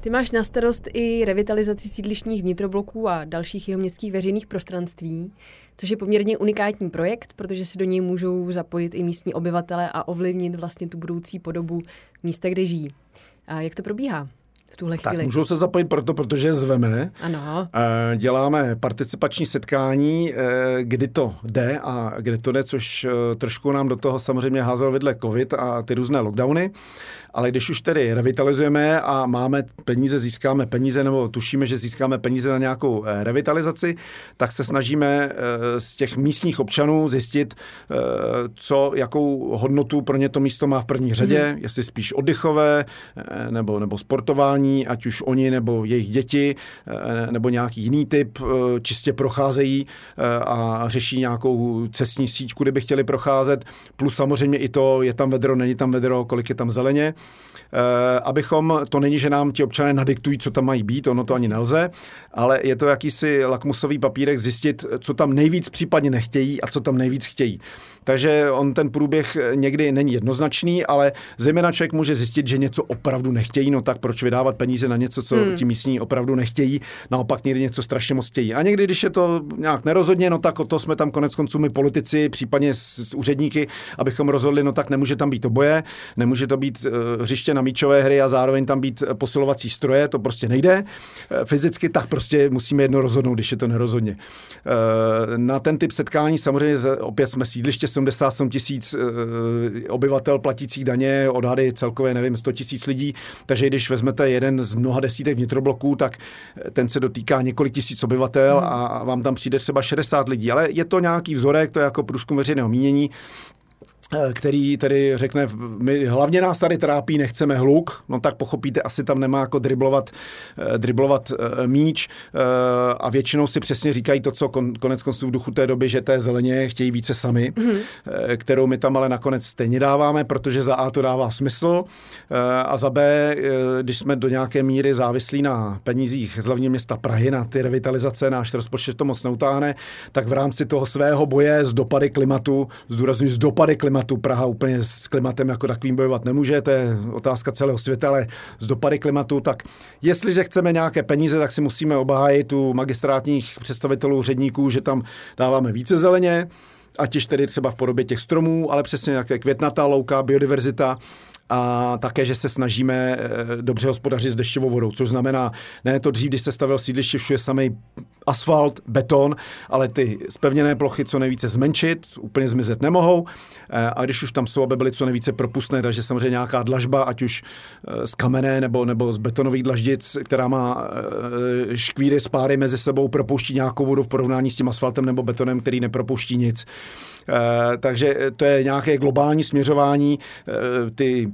Ty máš na starost i revitalizaci sídlišních vnitrobloků a dalších jeho městských veřejných prostranství, což je poměrně unikátní projekt, protože se do něj můžou zapojit i místní obyvatele a ovlivnit vlastně tu budoucí podobu místa, kde žijí. A jak to probíhá? V tuhle chvíli. Tak můžou se zapojit proto, protože zveme. Ano. Eh, děláme participační setkání, eh, kdy to jde a kdy to jde, což eh, trošku nám do toho samozřejmě házel vidle covid a ty různé lockdowny ale když už tedy revitalizujeme a máme peníze, získáme peníze nebo tušíme, že získáme peníze na nějakou eh, revitalizaci, tak se snažíme eh, z těch místních občanů zjistit, eh, co, jakou hodnotu pro ně to místo má v první řadě, mm-hmm. jestli spíš oddychové nebo, nebo sportování, ať už oni nebo jejich děti nebo nějaký jiný typ čistě procházejí a řeší nějakou cestní síť, kudy by chtěli procházet, plus samozřejmě i to, je tam vedro, není tam vedro, kolik je tam zeleně. Eh, abychom, to není, že nám ti občané nadiktují, co tam mají být, ono to ani nelze, ale je to jakýsi lakmusový papírek zjistit, co tam nejvíc případně nechtějí a co tam nejvíc chtějí. Takže on ten průběh někdy není jednoznačný, ale zejména člověk může zjistit, že něco opravdu nechtějí, no tak proč vydávat peníze na něco, co hmm. ti místní opravdu nechtějí, naopak někdy něco strašně moc chtějí. A někdy, když je to nějak nerozhodně, no tak o to jsme tam konec konců my politici, případně s, s úředníky, abychom rozhodli, no tak nemůže tam být oboje, nemůže to být uh, hřiště na míčové hry a zároveň tam být posilovací stroje, to prostě nejde. Uh, fyzicky tak prostě musíme jedno rozhodnout, když je to nerozhodně. Na ten typ setkání samozřejmě opět jsme sídliště 77 tisíc eh, obyvatel platících daně, odhady celkově, nevím, 100 tisíc lidí, takže když vezmete jeden z mnoha desítek vnitrobloků, tak ten se dotýká několik tisíc obyvatel hmm. a vám tam přijde třeba 60 lidí. Ale je to nějaký vzorek, to je jako průzkum veřejného mínění. Eh, který tedy řekne, my hlavně nás tady trápí, nechceme hluk, no tak pochopíte, asi tam nemá jako driblovat, eh, driblovat eh, míč a většinou si přesně říkají to, co konec konců v duchu té doby, že té zeleně chtějí více sami, mm-hmm. kterou my tam ale nakonec stejně dáváme, protože za A to dává smysl a za B, když jsme do nějaké míry závislí na penízích z hlavního města Prahy, na ty revitalizace, náš rozpočet to moc neutáhne, tak v rámci toho svého boje s dopady klimatu, zdůraznuju z dopady klimatu, klimatu. Praha úplně s klimatem jako takovým bojovat nemůže, to je otázka celého světa, ale z dopady klimatu, tak jestliže chceme nějaké peníze, tak si musíme obhájit u magistrátních představitelů, ředníků, že tam dáváme více zeleně, ať již tedy třeba v podobě těch stromů, ale přesně nějaké květnatá louka, biodiverzita a také, že se snažíme eh, dobře hospodařit s dešťovou vodou, což znamená, ne to dřív, když se stavil sídliště, všude samý asfalt, beton, ale ty spevněné plochy co nejvíce zmenšit, úplně zmizet nemohou. Eh, a když už tam jsou, aby byly co nejvíce propustné, takže samozřejmě nějaká dlažba, ať už eh, z kamenné nebo, nebo z betonových dlaždic, která má škvíry s páry mezi sebou, propouští nějakou vodu v porovnání s tím asfaltem nebo betonem, který nepropouští nic. Takže to je nějaké globální směřování. Ty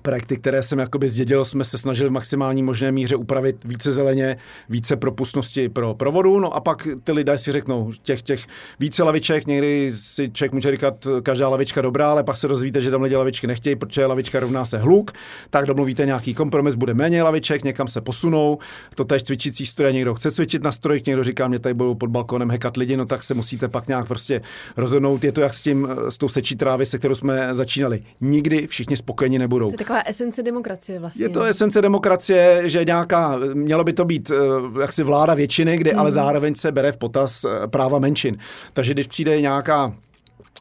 projekty, které jsem jakoby zdědil, jsme se snažili v maximální možné míře upravit více zeleně, více propustnosti pro provodu, no a pak ty lidé si řeknou, těch, těch více laviček, někdy si člověk může říkat, každá lavička dobrá, ale pak se dozvíte, že tam lidi lavičky nechtějí, protože lavička rovná se hluk, tak domluvíte nějaký kompromis, bude méně laviček, někam se posunou, to tež cvičící stroje, někdo chce cvičit na strojích, někdo říká, mě tady budou pod balkonem hekat lidi, no tak se musíte pak nějak prostě rozhodnout. Je to jak s tím, s tou sečí trávy, se kterou jsme začínali. Nikdy všichni spokojeni nebudou taková esence demokracie vlastně. Je to esence demokracie, že nějaká, mělo by to být eh, jaksi vláda většiny, kdy mm. ale zároveň se bere v potaz eh, práva menšin. Takže když přijde nějaká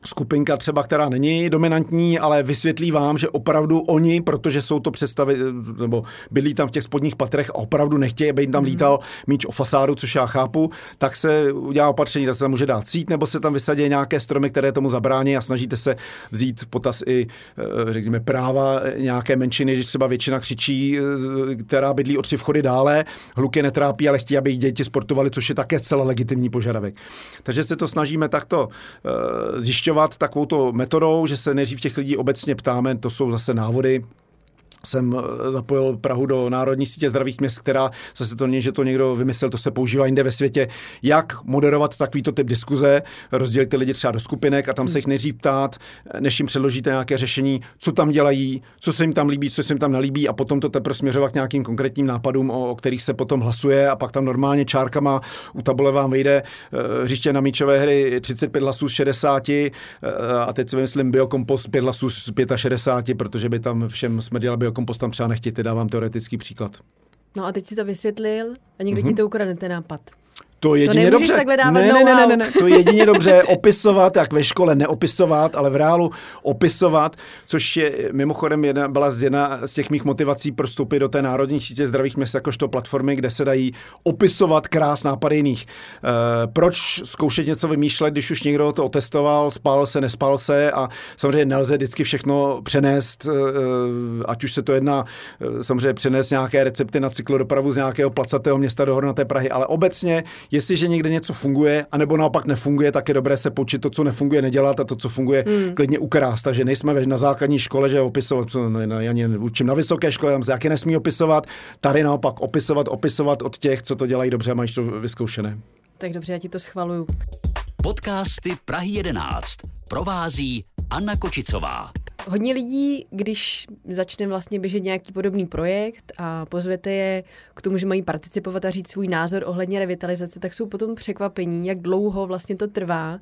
skupinka třeba, která není dominantní, ale vysvětlí vám, že opravdu oni, protože jsou to představy, nebo byli tam v těch spodních patrech a opravdu nechtějí, aby jim tam mhm. lítal míč o fasádu, což já chápu, tak se udělá opatření, tak se tam může dát cít, nebo se tam vysadí nějaké stromy, které tomu zabrání a snažíte se vzít v potaz i, eh, řekněme, práva nějaké menšiny, když třeba většina křičí, eh, která bydlí o tři vchody dále, hluky netrápí, ale chtějí, aby děti sportovali, což je také zcela legitimní požadavek. Takže se to snažíme takto uh, zjišťovat zjišťovat takovouto metodou, že se nejdřív těch lidí obecně ptáme, to jsou zase návody, jsem eh, zapojil Prahu do Národní sítě zdravých měst, která zase to není, že to někdo vymyslel, to se používá jinde ve světě, jak moderovat takovýto typ diskuze, rozdělit ty lidi třeba do skupinek a tam se jich nejdřív ptát, než jim předložíte nějaké řešení, co tam dělají, co se jim tam líbí, co se jim tam nelíbí a potom to teprve směřovat k nějakým konkrétním nápadům, o, o kterých se potom hlasuje a pak tam normálně čárkama u tabule vám vyjde uh, hřiště na míčové hry 35 hlasů z 60 uh, a teď si vymyslím biokompost 5 hlasů z 65, protože by tam všem jsme dělali biokompost tam třeba nechtějte, dávám teoretický příklad. No a teď si to vysvětlil a někdo mm-hmm. ti to ukradne ten nápad. To jedině to dobře. Takhle dávat ne, ne, ne, ne, ne, to je jedině dobře opisovat, jak ve škole neopisovat, ale v reálu opisovat, což je mimochodem jedna, byla z jedna z těch mých motivací pro vstoupit do té národní sítě zdravých měst jakožto platformy, kde se dají opisovat krás nápady jiných. E, proč zkoušet něco vymýšlet, když už někdo to otestoval, spál se, nespál se a samozřejmě nelze vždycky všechno přenést, e, ať už se to jedná e, samozřejmě přenést nějaké recepty na cyklodopravu z nějakého placatého města do Hornaté Prahy, ale obecně jestliže někde něco funguje, anebo naopak nefunguje, tak je dobré se poučit to, co nefunguje, nedělat a to, co funguje, hmm. klidně ukrást. Takže nejsme na základní škole, že opisovat, já učím na vysoké škole, tam se jaký nesmí opisovat, tady naopak opisovat, opisovat od těch, co to dělají dobře a mají to vyzkoušené. Tak dobře, já ti to schvaluju. Podcasty Prahy 11 provází Anna Kočicová. Hodně lidí, když začne vlastně běžet nějaký podobný projekt a pozvete je k tomu, že mají participovat a říct svůj názor ohledně revitalizace, tak jsou potom překvapení, jak dlouho vlastně to trvá,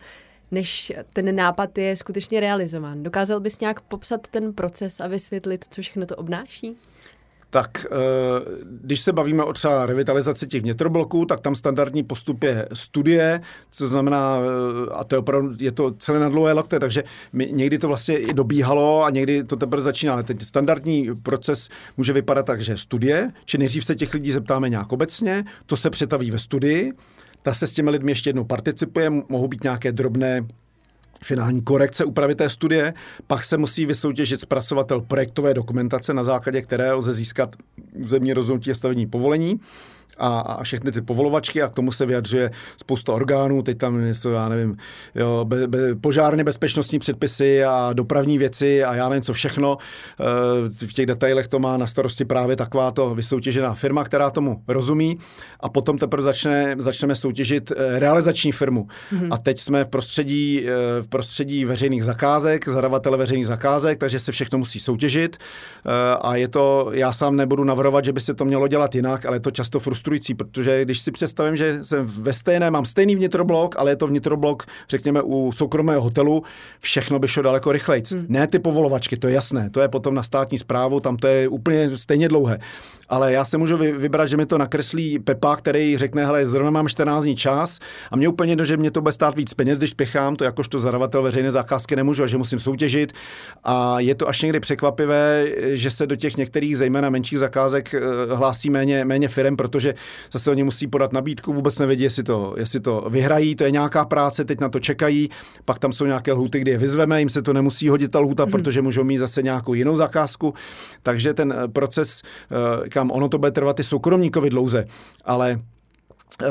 než ten nápad je skutečně realizován. Dokázal bys nějak popsat ten proces a vysvětlit, co všechno to obnáší? Tak eh, když se bavíme o třeba revitalizaci těch vnitrobloků, tak tam standardní postup je studie, co znamená, eh, a to je opravdu, je to celé na dlouhé lokte, takže my, někdy to vlastně i dobíhalo a někdy to teprve začíná. Ale ten standardní proces může vypadat tak, že studie, či nejdřív se těch lidí zeptáme nějak obecně, to se přetaví ve studii, ta se s těmi lidmi ještě jednou participuje, mohou být nějaké drobné finální korekce úpravy té studie, pak se musí vysoutěžit zpracovatel projektové dokumentace, na základě které lze získat územní rozhodnutí a stavební povolení a, a všechny ty povolovačky a k tomu se vyjadřuje spousta orgánů, teď tam jsou, já nevím, jo, be, be, požárně bezpečnostní předpisy a dopravní věci a já nevím co všechno. E, v těch detailech to má na starosti právě taková to vysoutěžená firma, která tomu rozumí a potom teprve začne, začneme soutěžit e, realizační firmu. Mm-hmm. A teď jsme v prostředí, e, v prostředí veřejných zakázek, zadavatele veřejných zakázek, takže se všechno musí soutěžit a je to, já sám nebudu navrhovat, že by se to mělo dělat jinak, ale je to často frustrující frustrující, protože když si představím, že jsem ve stejné, mám stejný vnitroblok, ale je to vnitroblok, řekněme, u soukromého hotelu, všechno by šlo daleko rychleji. Hmm. Ne ty povolovačky, to je jasné, to je potom na státní zprávu, tam to je úplně stejně dlouhé. Ale já se můžu vybrat, že mi to nakreslí Pepa, který řekne, hele, zrovna mám 14 dní čas a mě úplně do, že mě to bude stát víc peněz, když spěchám, to jakožto zadavatel veřejné zakázky nemůžu, a že musím soutěžit. A je to až někdy překvapivé, že se do těch některých, zejména menších zakázek, eh, hlásí méně, méně firm, protože zase oni musí podat nabídku, vůbec nevědí, jestli to, jestli to vyhrají, to je nějaká práce, teď na to čekají, pak tam jsou nějaké lhuty, kdy je vyzveme, jim se to nemusí hodit ta lhuta, mm. protože můžou mít zase nějakou jinou zakázku, takže ten eh, proces, eh, kam ono to bude trvat i soukromníkovi dlouze, ale Uh,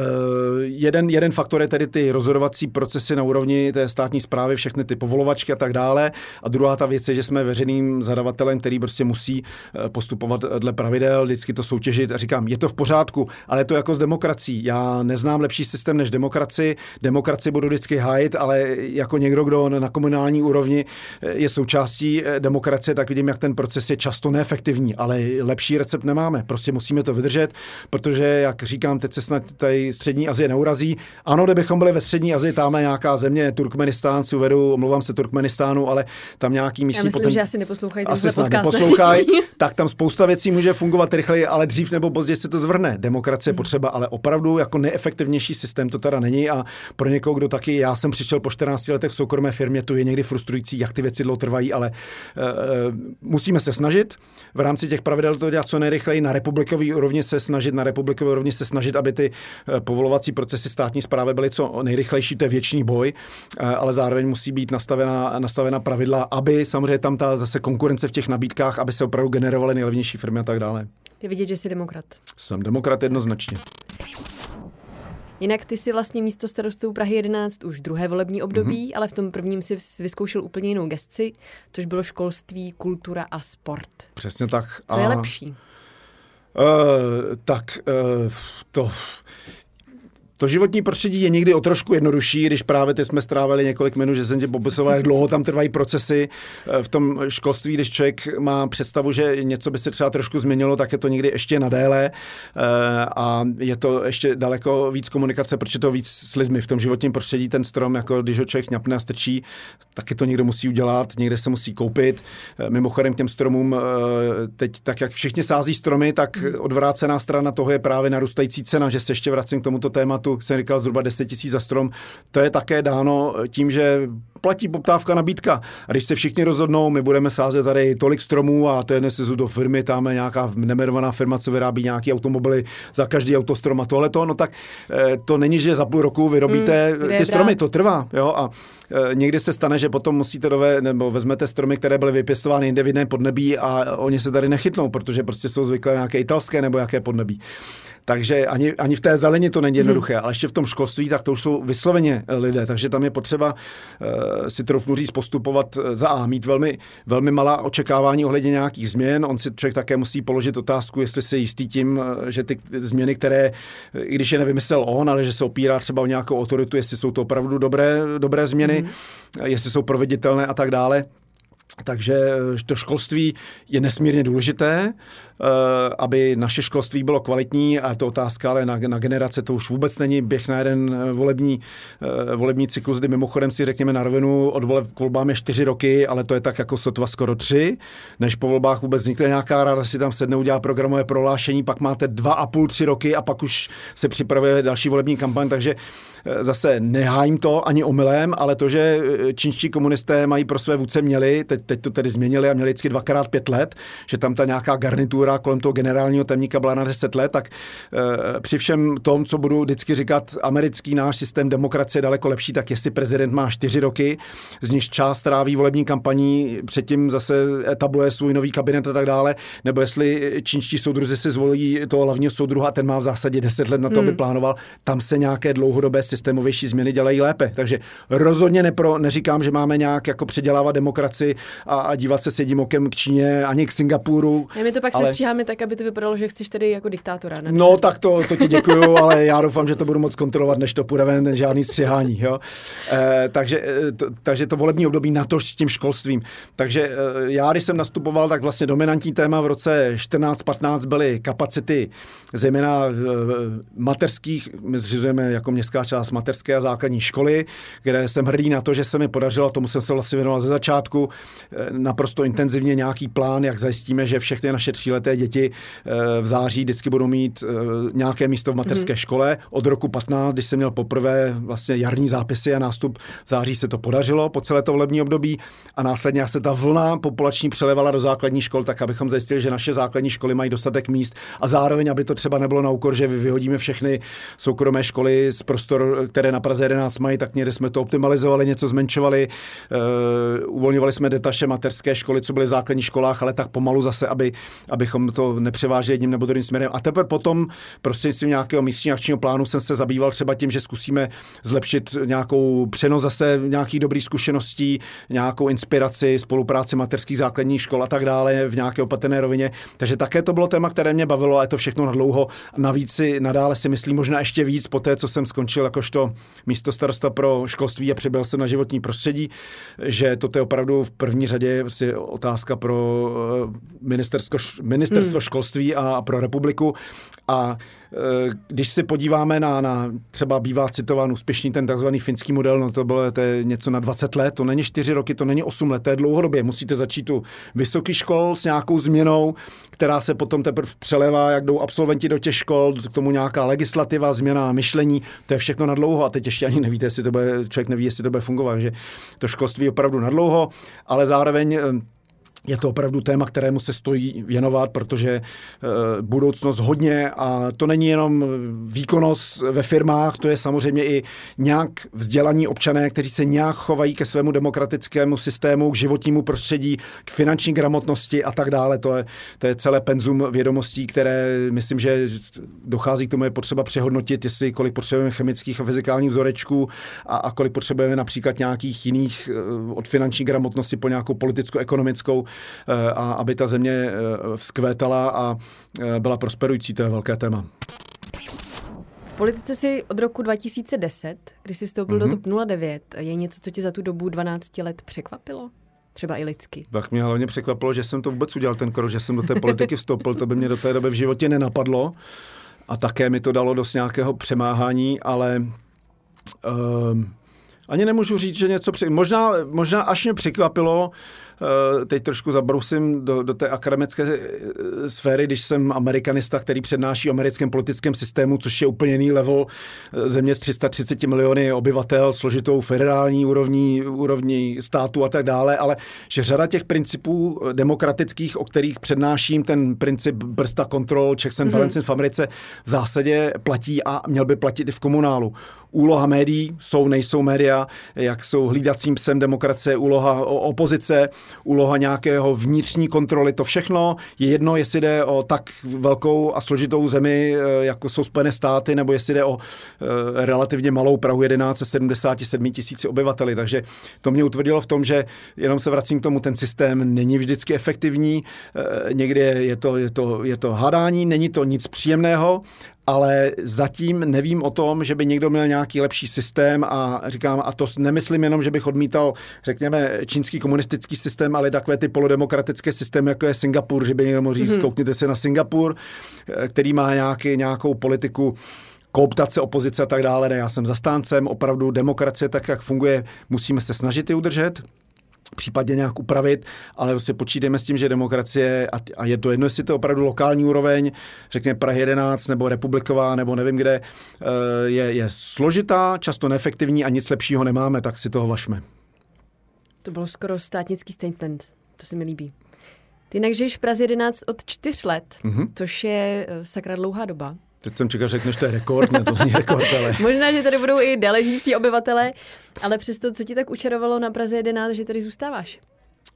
jeden, jeden faktor je tedy ty rozhodovací procesy na úrovni té státní zprávy, všechny ty povolovačky a tak dále. A druhá ta věc je, že jsme veřejným zadavatelem, který prostě musí eh, postupovat dle pravidel, vždycky to soutěžit. A říkám, je to v pořádku, ale je to jako s demokracií. Já neznám lepší systém než demokracii. Demokracii budu vždycky hájit, ale jako někdo, kdo na komunální úrovni eh, je součástí demokracie, tak vidím, jak ten proces je často neefektivní, ale lepší recept nemáme. Prostě musíme to vydržet, protože, jak říkám, teď se snad tady střední Azie neurazí. Ano, kdybychom byli ve střední Azii, tam je nějaká země, Turkmenistán, si uvedu, omlouvám se Turkmenistánu, ale tam nějaký místní... Já myslím, potom, že asi neposlouchají asi snad neposlouchají, [LAUGHS] tak tam spousta věcí může fungovat rychleji, ale dřív nebo později se to zvrne. Demokracie je hmm. potřeba, ale opravdu jako neefektivnější systém to teda není a pro někoho, kdo taky, já jsem přišel po 14 letech v soukromé firmě, to je někdy frustrující, jak ty věci dlouho trvají, ale uh, musíme se snažit v rámci těch pravidel to dělat co nejrychleji na republikový úrovni se snažit, na republikové úrovni se snažit, aby ty povolovací procesy státní zprávy byly co nejrychlejší, to je věčný boj, eh, ale zároveň musí být nastavena, nastavena pravidla, aby samozřejmě tam ta zase konkurence v těch nabídkách, aby se opravdu generovaly nejlevnější firmy a tak dále. Je vidět, že jsi demokrat. Jsem demokrat jednoznačně. Jinak ty si vlastně místo starostou Prahy 11 už druhé volební období, mm-hmm. ale v tom prvním si vyzkoušel úplně jinou gesci, což bylo školství, kultura a sport. Přesně tak. Co a... je lepší? Uh, tak uh, to to životní prostředí je někdy o trošku jednodušší, když právě teď jsme strávili několik minut, že jsem tě popisoval, jak dlouho tam trvají procesy eh, v tom školství, když člověk má představu, že něco by se třeba trošku změnilo, tak je to někdy ještě na déle eh, a je to ještě daleko víc komunikace, protože to víc s lidmi v tom životním prostředí, ten strom, jako když ho člověk ňapne a strčí, taky to někdo musí udělat, někde se musí koupit. Eh, mimochodem těm stromům teď, tak jak všichni sází stromy, tak odvrácená strana toho je právě narůstající cena, že se ještě vracím k tomuto tématu tématu, jsem říkal zhruba 10 tisíc za strom, to je také dáno tím, že platí poptávka, nabídka. A když se všichni rozhodnou, my budeme sázet tady tolik stromů a to je dnes do firmy, tam je nějaká nemerovaná firma, co vyrábí nějaký automobily za každý autostrom a tohle to, no tak eh, to není, že za půl roku vyrobíte mm, ty stromy, to trvá. Jo? A eh, někdy se stane, že potom musíte dove, nebo vezmete stromy, které byly vypěstovány jinde v jiném podnebí a oni se tady nechytnou, protože prostě jsou zvyklé nějaké italské nebo jaké podnebí. Takže ani, ani v té zeleni to není jednoduché, hmm. ale ještě v tom školství, tak to už jsou vysloveně eh, lidé, takže tam je potřeba uh, si trofnu říct postupovat eh, za A, mít velmi, velmi malá očekávání ohledně nějakých změn. On si člověk také musí položit otázku, jestli si jistý tím, že ty změny, které, i když je nevymyslel on, ale že se opírá třeba o nějakou autoritu, jestli jsou to opravdu dobré, dobré změny, hmm. jestli jsou proveditelné a tak dále. Takže to školství je nesmírně důležité, aby naše školství bylo kvalitní a to otázka, ale na, na generace to už vůbec není. Běh na jeden eh, volební, volební cyklus, kdy mimochodem si řekněme na rovinu, od voleb k volbám je čtyři roky, ale to je tak jako sotva skoro tři, než po volbách vůbec vznikne nějaká rada, si tam sedne, udělá programové prohlášení, pak máte dva a půl, tři roky a pak už se připravuje další volební kampaň, takže zase nehájím to ani omylem, ale to, že čínští komunisté mají pro své vůdce měli, teď teď to tedy změnili a měli vždycky dvakrát pět let, že tam ta nějaká garnitura kolem toho generálního temníka byla na deset let, tak e, při všem tom, co budu vždycky říkat, americký náš systém demokracie je daleko lepší, tak jestli prezident má čtyři roky, z nich část tráví volební kampaní, předtím zase etabluje svůj nový kabinet a tak dále, nebo jestli čínští soudruzi si zvolí toho hlavního soudruha, ten má v zásadě deset let na to, hmm. aby plánoval, tam se nějaké dlouhodobé systémovější změny dělají lépe. Takže rozhodně nepro, neříkám, že máme nějak jako předělávat demokracii a, a dívat se s jedním okem k Číně ani k Singapuru. A my to pak ale... se stříháme tak, aby to vypadalo, že chceš tedy jako diktátora. Ne? No tak to, to ti děkuju, [LAUGHS] ale já doufám, že to budu moc kontrolovat, než to půjde ven, žádný střihání. Jo? E, takže, eh, to, takže to volební období na to s tím školstvím. Takže e, já, když jsem nastupoval, tak vlastně dominantní téma v roce 14-15 byly kapacity, zejména e, mateřských, my zřizujeme jako městská část mateřské a základní školy, kde jsem hrdý na to, že se mi podařilo, tomu jsem se vlastně věnoval ze začátku, naprosto intenzivně nějaký plán, jak zajistíme, že všechny naše tříleté děti eh, v září vždycky budou mít eh, nějaké místo v mateřské mm. škole. Od roku 15, když jsem měl poprvé vlastně jarní zápisy a nástup v září se to podařilo po celé to volební období a následně se ta vlna populační přelevala do základní škol, tak abychom zajistili, že naše základní školy mají dostatek míst a zároveň, aby to třeba nebylo na úkor, že vyhodíme všechny soukromé školy z prostor, které na Praze 11 mají, tak někde jsme to optimalizovali, něco zmenšovali, uh, uvolňovali jsme detaše mateřské školy, co byly v základních školách, ale tak pomalu zase, aby, abychom to nepřeváželi jedním nebo druhým směrem. A teprve potom prostřednictvím nějakého místního akčního plánu jsem se zabýval třeba tím, že zkusíme zlepšit nějakou přenos zase nějakých dobrých zkušeností, nějakou inspiraci, spolupráci mateřských základních škol a tak dále v nějaké opatrné rovině. Takže také to bylo téma, které mě bavilo a je to všechno na dlouho. Navíc si nadále si myslím možná ještě víc po té, co jsem skončil jakožto místo starosta pro školství a přibyl jsem na životní prostředí, že toto je opravdu v první řadě prostě otázka pro eh, ministerstvo, ministerstvo hmm. školství a pro republiku. A eh, když se podíváme na, na třeba bývá citován úspěšný ten takzvaný finský model, no to bylo to je něco na 20 let, to není 4 roky, to není 8 let, to je dlouhodobě. Musíte začít tu vysoký škol s nějakou změnou, která se potom teprve přelevá, jak jdou absolventi do těch škol, k tomu nějaká legislativa, změna myšlení, to je všechno na dlouho a teď ještě ani nevíte, jestli to bude, člověk neví, jestli to bude fungovat, že to školství je opravdu na dlouho, ale zároveň je to opravdu téma, kterému se stojí věnovat, protože e, budoucnost hodně a to není jenom výkonnost ve firmách, to je samozřejmě i nějak vzdělaní občané, kteří se nějak chovají ke svému demokratickému systému, k životnímu prostředí, k finanční gramotnosti a tak dále. To je, to je celé penzum vědomostí, které myslím, že dochází k tomu, je potřeba přehodnotit, jestli kolik potřebujeme chemických a fyzikálních vzorečků a, a kolik potřebujeme například nějakých jiných e, od finanční gramotnosti po nějakou politicko-ekonomickou Eh, a aby ta země eh, vzkvétala a eh, byla prosperující, to je velké téma. V politice si od roku 2010, kdy jsi vstoupil mm-hmm. do mhm. TOP 09, je něco, co tě za tu dobu 12 let překvapilo? Třeba i lidsky. Tak mě hlavně překvapilo, že jsem to vůbec udělal ten krok, že jsem do té politiky [LAUGHS] vstoupil, to by mě do té doby v životě nenapadlo. A také mi to dalo dost nějakého přemáhání, ale uh, ani nemůžu říct, že něco při... Možná, možná až mě překvapilo, Eh, teď trošku zabrousím do, do té akademické eh, sféry, když jsem amerikanista, který přednáší o americkém politickém systému, což je úplně jiný level eh, země s 330 miliony obyvatel, složitou federální úrovní, úrovní státu a tak dále, ale že řada těch principů demokratických, o kterých přednáším, ten princip brzda kontrol, checks and balances mm-hmm. v Americe v zásadě platí a měl by platit i v komunálu úloha médií, jsou, nejsou média, jak jsou hlídacím psem demokracie, úloha opozice, úloha nějakého vnitřní kontroly, to všechno je jedno, jestli jde o tak velkou a složitou zemi, eh, jako jsou Spojené státy, nebo jestli jde o eh, relativně malou Prahu 11 77 tisíci obyvateli. Takže to mě utvrdilo v tom, že jenom se vracím k tomu, ten systém není vždycky efektivní, eh, někdy je to, je to, je to hádání, není to nic příjemného ale zatím nevím o tom, že by někdo měl nějaký lepší systém a říkám, a to nemyslím jenom, že bych odmítal, řekněme, čínský komunistický systém, ale takové ty polodemokratické systémy, jako je Singapur, že by někdo mohl říct, mm-hmm. koukněte se na Singapur, eh, který má nějaký, nějakou politiku kooptace opozice a tak dále. Ne, já jsem zastáncem opravdu demokracie tak, jak funguje, musíme se snažit ji udržet případně nějak upravit, ale prostě počítejme s tím, že demokracie, a, je to jedno, jestli to je opravdu lokální úroveň, řekněme Prahy 11 nebo republiková, nebo nevím kde, eh, je, je složitá, často neefektivní a nic lepšího nemáme, tak si toho vašme. To bylo skoro státnický statement, to se mi líbí. Ty jinak žiješ v Praze 11 od čtyř let, mm-hmm. což je eh, sakra dlouhá doba. Teď jsem čekal, řekneš, to je rekord, ne, to není rekord, ale... [LAUGHS] Možná, že tady budou i dále žijící obyvatele, ale přesto, co ti tak učarovalo na Praze 11, že tady zůstáváš?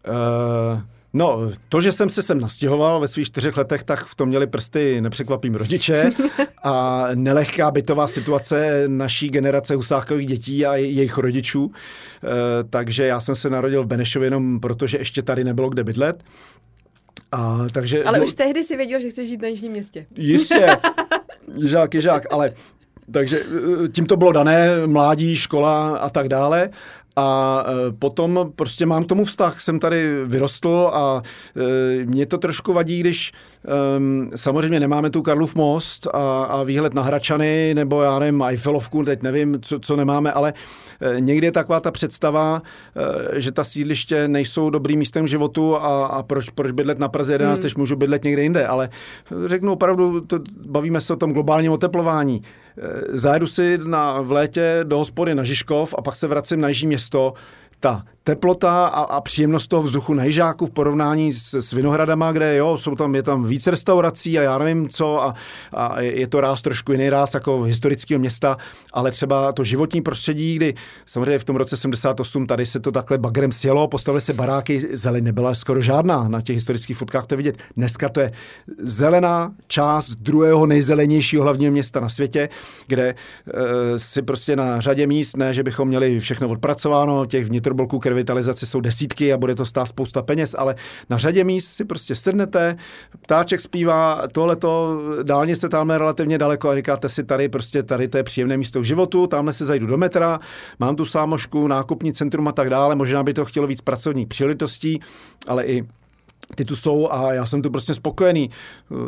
Uh... No, to, že jsem se sem nastěhoval ve svých čtyřech letech, tak v tom měli prsty nepřekvapím rodiče [LAUGHS] a nelehká bytová situace naší generace husákových dětí a jejich rodičů. E, takže já jsem se narodil v Benešově jenom proto, že ještě tady nebylo kde bydlet. A, takže, ale no, už tehdy si věděl, že chceš žít na Jižním městě. Jistě, [LAUGHS] ježák, ježák, ale takže eh, tím to bylo dané, mládí, škola a tak dále. A e, potom prostě mám k tomu vztah, jsem tady vyrostl a e, mě to trošku vadí, když samozřejmě nemáme tu Karlův most a, a výhled na Hračany, nebo já nevím, Eiffelovku, teď nevím, co, co nemáme, ale e, někdy je taková ta představa, že ta sídliště nejsou dobrým místem životu a, a proč, proč bydlet na Praze 11, hmm. když můžu bydlet někde jinde, ale řeknu opravdu, to, bavíme se o tom globálním oteplování. Zajedu si na, v létě do hospody na Žižkov a pak se vracím na Jižní město. Ta teplota a, a příjemnost toho vzduchu na Jižáku v porovnání s, s Vinohradama, kde jo, jsou tam, je tam víc restaurací a já nevím co a, a je to ráz trošku jiný ráz jako historického města, ale třeba to životní prostředí, kdy samozřejmě v tom roce 78 tady se to takhle bagrem sjelo, postavili se baráky, zeleň nebyla skoro žádná, na těch historických fotkách to vidět. Dneska to je zelená část druhého nejzelenějšího hlavního města na světě, kde e, si prostě na řadě míst, ne, že bychom měli všechno odpracováno, těch vnitrobloků k revitalizaci jsou desítky a bude to stát spousta peněz, ale na řadě míst si prostě sednete, ptáček zpívá, tohleto, dálnice tam relativně daleko a říkáte si tady prostě tady to je příjemné místo k životu, tamhle se zajdu do metra, mám tu sámošku, nákupní centrum a tak dále, možná by to chtělo víc pracovních příležitostí, ale i ty tu jsou a já jsem tu prostě spokojený.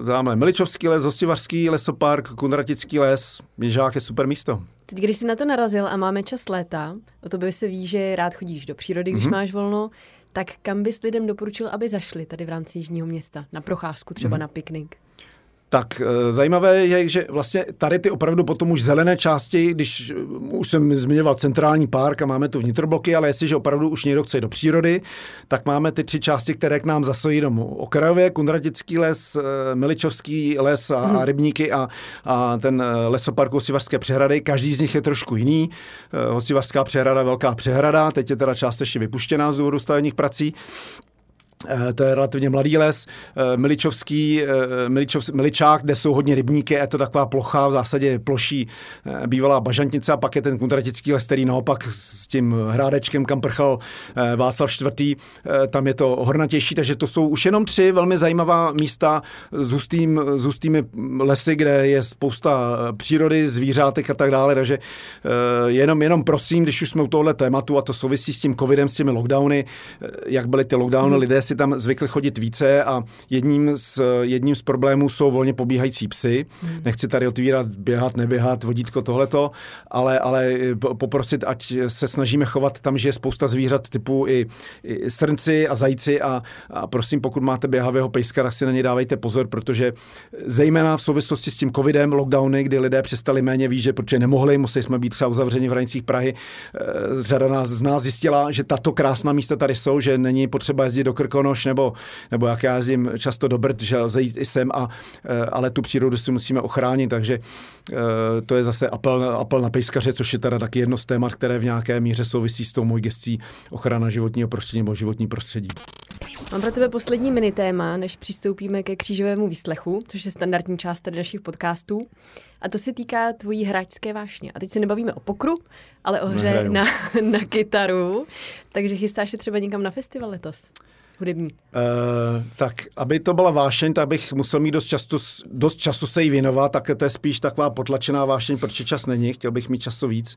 Dáme Miličovský les, Hostivařský lesopark, Kunratický les, Měžák je super místo. Teď, když jsi na to narazil a máme čas léta, o to by se ví, že rád chodíš do přírody, když mm-hmm. máš volno, tak kam bys lidem doporučil, aby zašli tady v rámci Jižního města? Na procházku, třeba mm-hmm. na piknik? Tak eh, zajímavé je, že vlastně tady ty opravdu potom už zelené části, když eh, už jsem zmiňoval centrální park a máme tu vnitrobloky, ale jestliže opravdu už někdo chce do přírody, tak máme ty tři části, které k nám zasojí domů. Okrajově, Kunratický les, eh, Miličovský les a, hmm. a rybníky a, a ten lesopark Hosivařské přehrady. Každý z nich je trošku jiný. Hosivařská přehrada, velká přehrada, teď je teda částečně vypuštěná z důvodu stavebních prací. Eh, to je relativně mladý les, eh, Miličovský, eh, Miličov, Miličák, kde jsou hodně rybníky, je to taková plocha, v zásadě ploší bývalá bažantnice a pak je ten kundratický les, který naopak s tím hrádečkem, kam prchal Václav IV. Tam je to hornatější, takže to jsou už jenom tři velmi zajímavá místa s, hustým, s hustými lesy, kde je spousta přírody, zvířátek a tak dále, takže jenom, jenom prosím, když už jsme u tohle tématu a to souvisí s tím covidem, s těmi lockdowny, jak byly ty lockdowny, hmm. lidé si si tam zvykli chodit více a jedním z, jedním z problémů jsou volně pobíhající psy. Hmm. Nechci tady otvírat, běhat, neběhat, vodítko, tohleto, ale, ale poprosit, ať se snažíme chovat tam, že je spousta zvířat typu i, i srnci a zajíci a, a prosím, pokud máte běhavého pejska, tak si na ně dávejte pozor, protože zejména v souvislosti s tím covidem, lockdowny, kdy lidé přestali méně výžet, protože nemohli, museli jsme být třeba uzavřeni v hranicích Prahy. Eh, řada nás, z nás zjistila, že tato krásná místa tady jsou, že není potřeba jezdit do Krko Krkonoš nebo, nebo jak já jezdím často do Brd, že lze jít i sem, a, eh, ale tu přírodu si musíme ochránit, takže eh, to je zase apel, apel na pejskaře, což je teda taky jedno z témat, které v nějaké míře souvisí s tou mojí gestí ochrana životního prostředí nebo životní prostředí. Mám pro tebe poslední mini téma, než přistoupíme ke křížovému výslechu, což je standardní část tady našich podcastů. A to se týká tvojí hráčské vášně. A teď se nebavíme o pokru, ale o hře na, na kytaru. Takže chystáš se třeba někam na festival letos? Hudební? Uh, tak, aby to byla vášeň, tak bych musel mít dost, často, dost času se jí věnovat, tak to je spíš taková potlačená vášeň, protože čas není, chtěl bych mít času víc.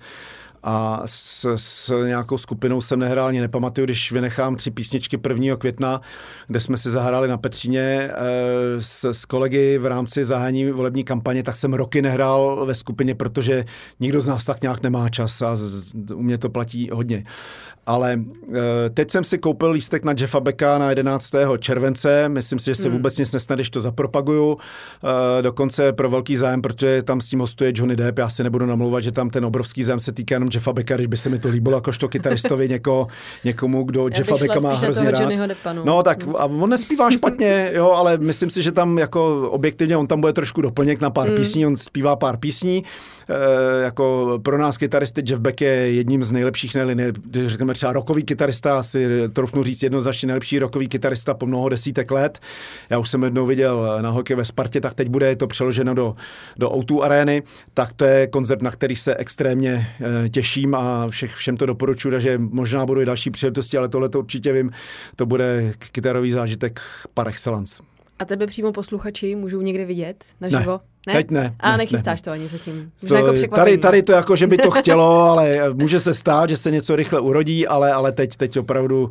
A s, s nějakou skupinou jsem nehrál, ani nepamatuju, když vynechám tři písničky 1. května, kde jsme si zahráli na Petříně e, s, s kolegy v rámci zahání volební kampaně, tak jsem roky nehrál ve skupině, protože nikdo z nás tak nějak nemá čas a z, u mě to platí hodně. Ale e, teď jsem si koupil lístek na Jeffa Becka na 11. července. Myslím si, že se hmm. vůbec nic nestane, když to zapropaguju. E, dokonce pro velký zájem, protože tam s tím hostuje Johnny Depp. Já si nebudu namlouvat, že tam ten obrovský zájem se týká jenom Jeffa Becka, když by se mi to líbilo jakožto kytaristovi něko, někomu, kdo Já Jeffa Becka má hrozně rád. Deppa, no. no tak a on nespívá špatně, [LAUGHS] jo, ale myslím si, že tam jako objektivně on tam bude trošku doplněk na pár hmm. písní, on zpívá pár písní. E, jako pro nás kytaristy Jeff Beck je jedním z nejlepších, ne, ne, řekneme třeba rokový kytarista, asi trofnu říct jednoznačně nejlepší rokový kytarista po mnoho desítek let. Já už jsem jednou viděl na hokej ve Spartě, tak teď bude to přeloženo do, do O2 arény, tak to je koncert, na který se extrémně e, těším a všech, všem to doporučuji, takže možná budou i další příležitosti, ale tohle to určitě vím, to bude kytarový zážitek par excellence. A tebe přímo posluchači můžou někde vidět naživo? Ne. Ne? Teď ne. A ne, nechystáš ne. to ani zatím. to, jako tady, tady to jako, že by to [LAUGHS] chtělo, ale může se stát, že se něco rychle urodí, ale, ale teď, teď opravdu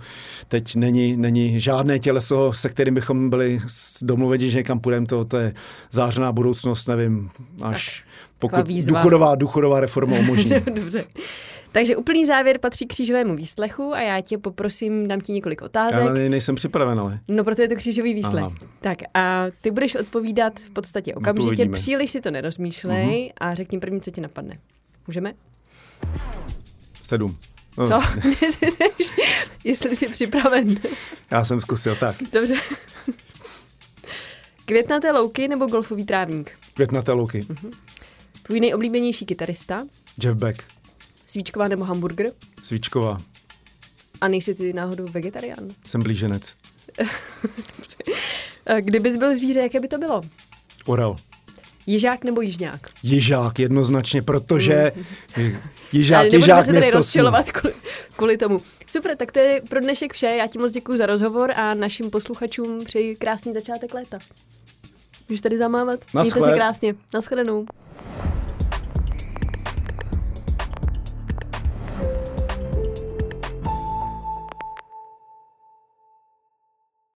teď není, není žádné těleso, se kterým bychom byli domluveni, že někam půjdeme, to, to je zářná budoucnost, nevím, až tak, pokud důchodová, důchodová reforma [LAUGHS] umožní. Dobře. Takže úplný závěr patří křížovému výslechu a já tě poprosím, dám ti několik otázek. Já nejsem připraven, ale. No, proto je to křížový výslech. Aha. Tak a ty budeš odpovídat v podstatě okamžitě, příliš si to nerozmýšlej uh-huh. a řekni první, co ti napadne. Můžeme? Sedm. No. [LAUGHS] Co? Jestli jsi připraven. Já jsem zkusil, tak. Dobře. Květnaté louky nebo golfový trávník? Květnaté louky. Uh-huh. Tvůj nejoblíbenější kytarista? Jeff Beck. Svíčková nebo hamburger? Svíčková. A nejsi ty náhodou vegetarián? Jsem blíženec. [LAUGHS] Kdybys byl zvíře, jaké by to bylo? Orel. Jižák nebo jižňák? Jižák, jednoznačně, protože mm. [LAUGHS] jižák, jižák se tady rozčilovat kvůli, kvůli tomu. Super, tak to je pro dnešek vše. Já ti moc děkuji za rozhovor a našim posluchačům přeji krásný začátek léta. Můžeš tady zamávat. Mějte se krásně. Naschledanou.